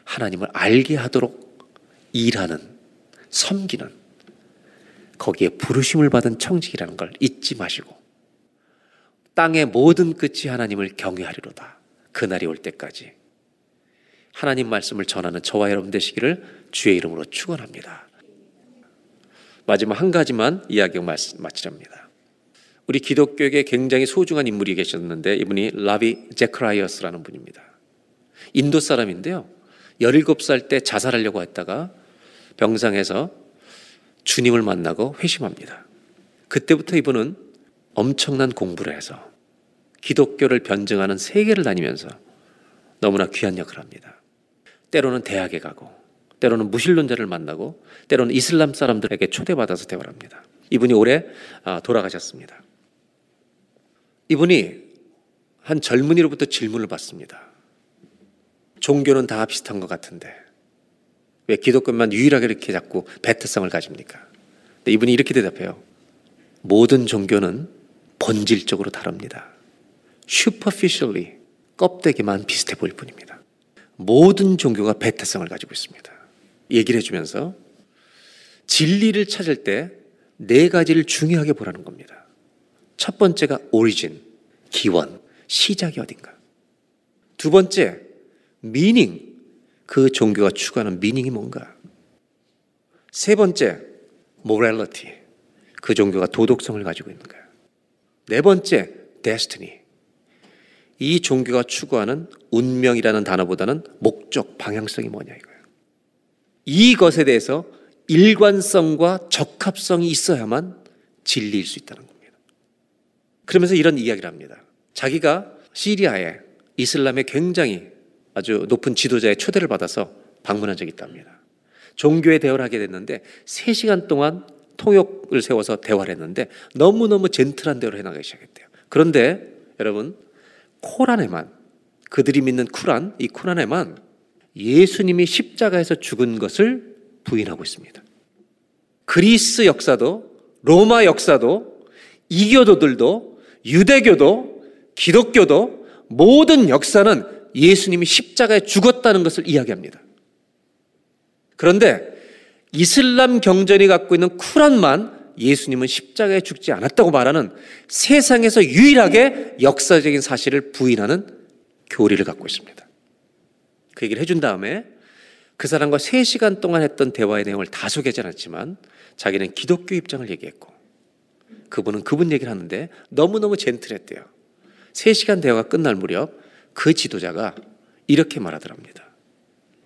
[SPEAKER 7] 하나님을 알게 하도록 일하는, 섬기는, 거기에 부르심을 받은 청직이라는 걸 잊지 마시고, 땅의 모든 끝이 하나님을 경외하리로다. 그날이 올 때까지. 하나님 말씀을 전하는 저와 여러분 되시기를 주의 이름으로 축원합니다. 마지막 한 가지만 이야기 마치렵니다. 우리 기독교계 굉장히 소중한 인물이 계셨는데 이분이 라비 제크라이어스라는 분입니다. 인도 사람인데요. 17살 때 자살하려고 했다가 병상에서 주님을 만나고 회심합니다. 그때부터 이분은 엄청난 공부를 해서 기독교를 변증하는 세계를 다니면서 너무나 귀한 역할을 합니다. 때로는 대학에 가고, 때로는 무신론자를 만나고, 때로는 이슬람 사람들에게 초대받아서 대화를 합니다. 이분이 올해 아, 돌아가셨습니다. 이분이 한 젊은이로부터 질문을 받습니다. 종교는 다 비슷한 것 같은데 왜 기독교만 유일하게 이렇게 자꾸 배트성을 가집니까? 근데 이분이 이렇게 대답해요. 모든 종교는 본질적으로 다릅니다. superficially 껍데기만 비슷해 보일 뿐입니다. 모든 종교가 배타성을 가지고 있습니다. 얘기를 해주면서 진리를 찾을 때 네 가지를 중요하게 보라는 겁니다. 첫 번째가 오리진, 기원, 시작이 어딘가. 두 번째, 미닝, 그 종교가 추구하는 미닝이 뭔가. 세 번째, 모랄리티, 그 종교가 도덕성을 가지고 있는가. 네 번째, 데스티니, 이 종교가 추구하는 운명이라는 단어보다는 목적, 방향성이 뭐냐 이거예요. 이것에 대해서 일관성과 적합성이 있어야만 진리일 수 있다는 겁니다. 그러면서 이런 이야기를 합니다. 자기가 시리아에 이슬람의 굉장히 아주 높은 지도자의 초대를 받아서 방문한 적이 있답니다. 종교의 대화를 하게 됐는데 3시간 동안 통역을 세워서 대화를 했는데 너무너무 젠틀한 대화를 해나가기 시작했대요. 그런데 여러분 코란에만 그들이 믿는 쿠란 이 쿠란에만 예수님이 십자가에서 죽은 것을 부인하고 있습니다. 그리스 역사도 로마 역사도 이교도들도 유대교도 기독교도 모든 역사는 예수님이 십자가에 죽었다는 것을 이야기합니다. 그런데 이슬람 경전이 갖고 있는 쿠란만 예수님은 십자가에 죽지 않았다고 말하는 세상에서 유일하게 역사적인 사실을 부인하는 교리를 갖고 있습니다. 그 얘기를 해준 다음에 그 사람과 3시간 동안 했던 대화의 내용을 다 소개하지 않았지만 자기는 기독교 입장을 얘기했고 그분은 그분 얘기를 하는데 너무너무 젠틀했대요. 3시간 대화가 끝날 무렵 그 지도자가 이렇게 말하더랍니다.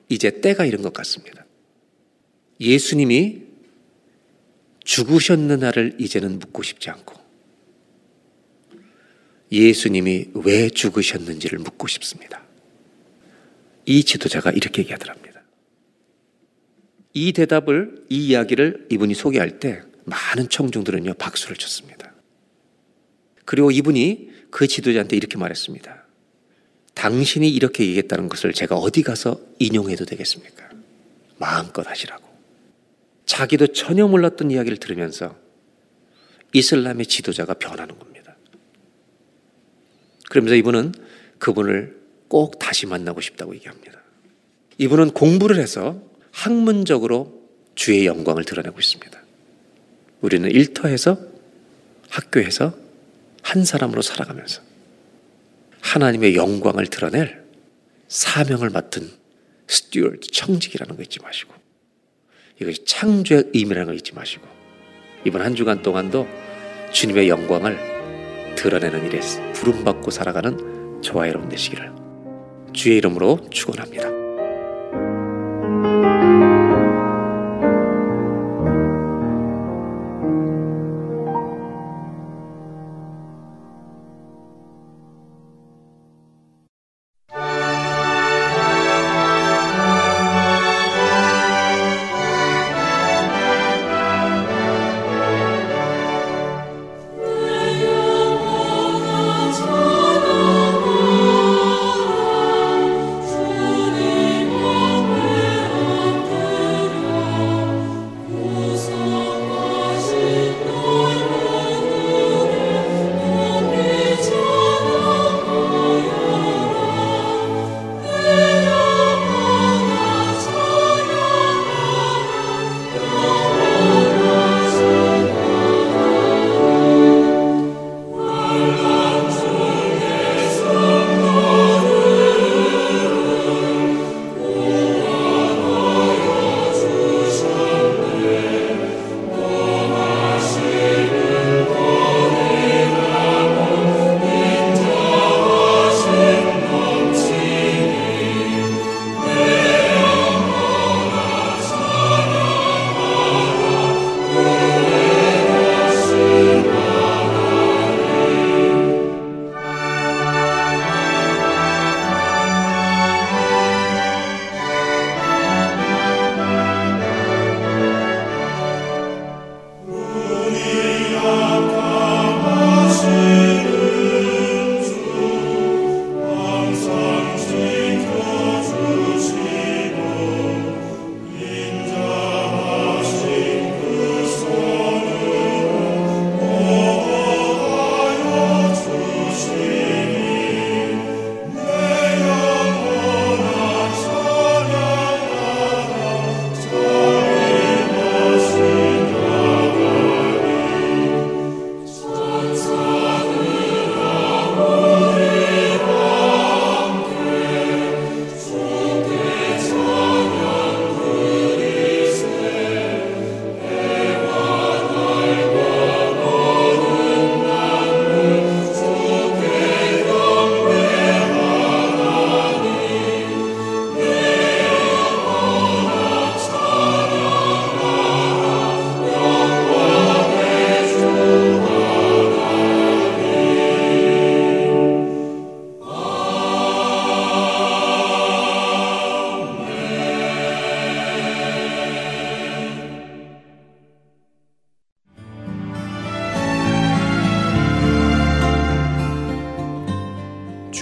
[SPEAKER 7] 이제 때가 이른 것 같습니다. 예수님이 죽으셨느냐를 이제는 묻고 싶지 않고 예수님이 왜 죽으셨는지를 묻고 싶습니다. 이 지도자가 이렇게 얘기하더랍니다. 이 대답을, 이 이야기를 이분이 소개할 때 많은 청중들은요, 박수를 쳤습니다. 그리고 이분이 그 지도자한테 이렇게 말했습니다. 당신이 이렇게 얘기했다는 것을 제가 어디 가서 인용해도 되겠습니까? 마음껏 하시라고. 자기도 전혀 몰랐던 이야기를 들으면서 이슬람의 지도자가 변하는 겁니다. 그러면서 이분은 그분을 꼭 다시 만나고 싶다고 얘기합니다. 이분은 공부를 해서 학문적으로 주의 영광을 드러내고 있습니다. 우리는 일터에서 학교에서 한 사람으로 살아가면서 하나님의 영광을 드러낼 사명을 맡은 스튜어드 청직이라는 거 잊지 마시고 이것이 창조의 의미라는 걸 잊지 마시고 이번 한 주간 동안도 주님의 영광을 드러내는 일에 부름받고 살아가는 저와 여러분 되시기를 주의 이름으로 축원합니다.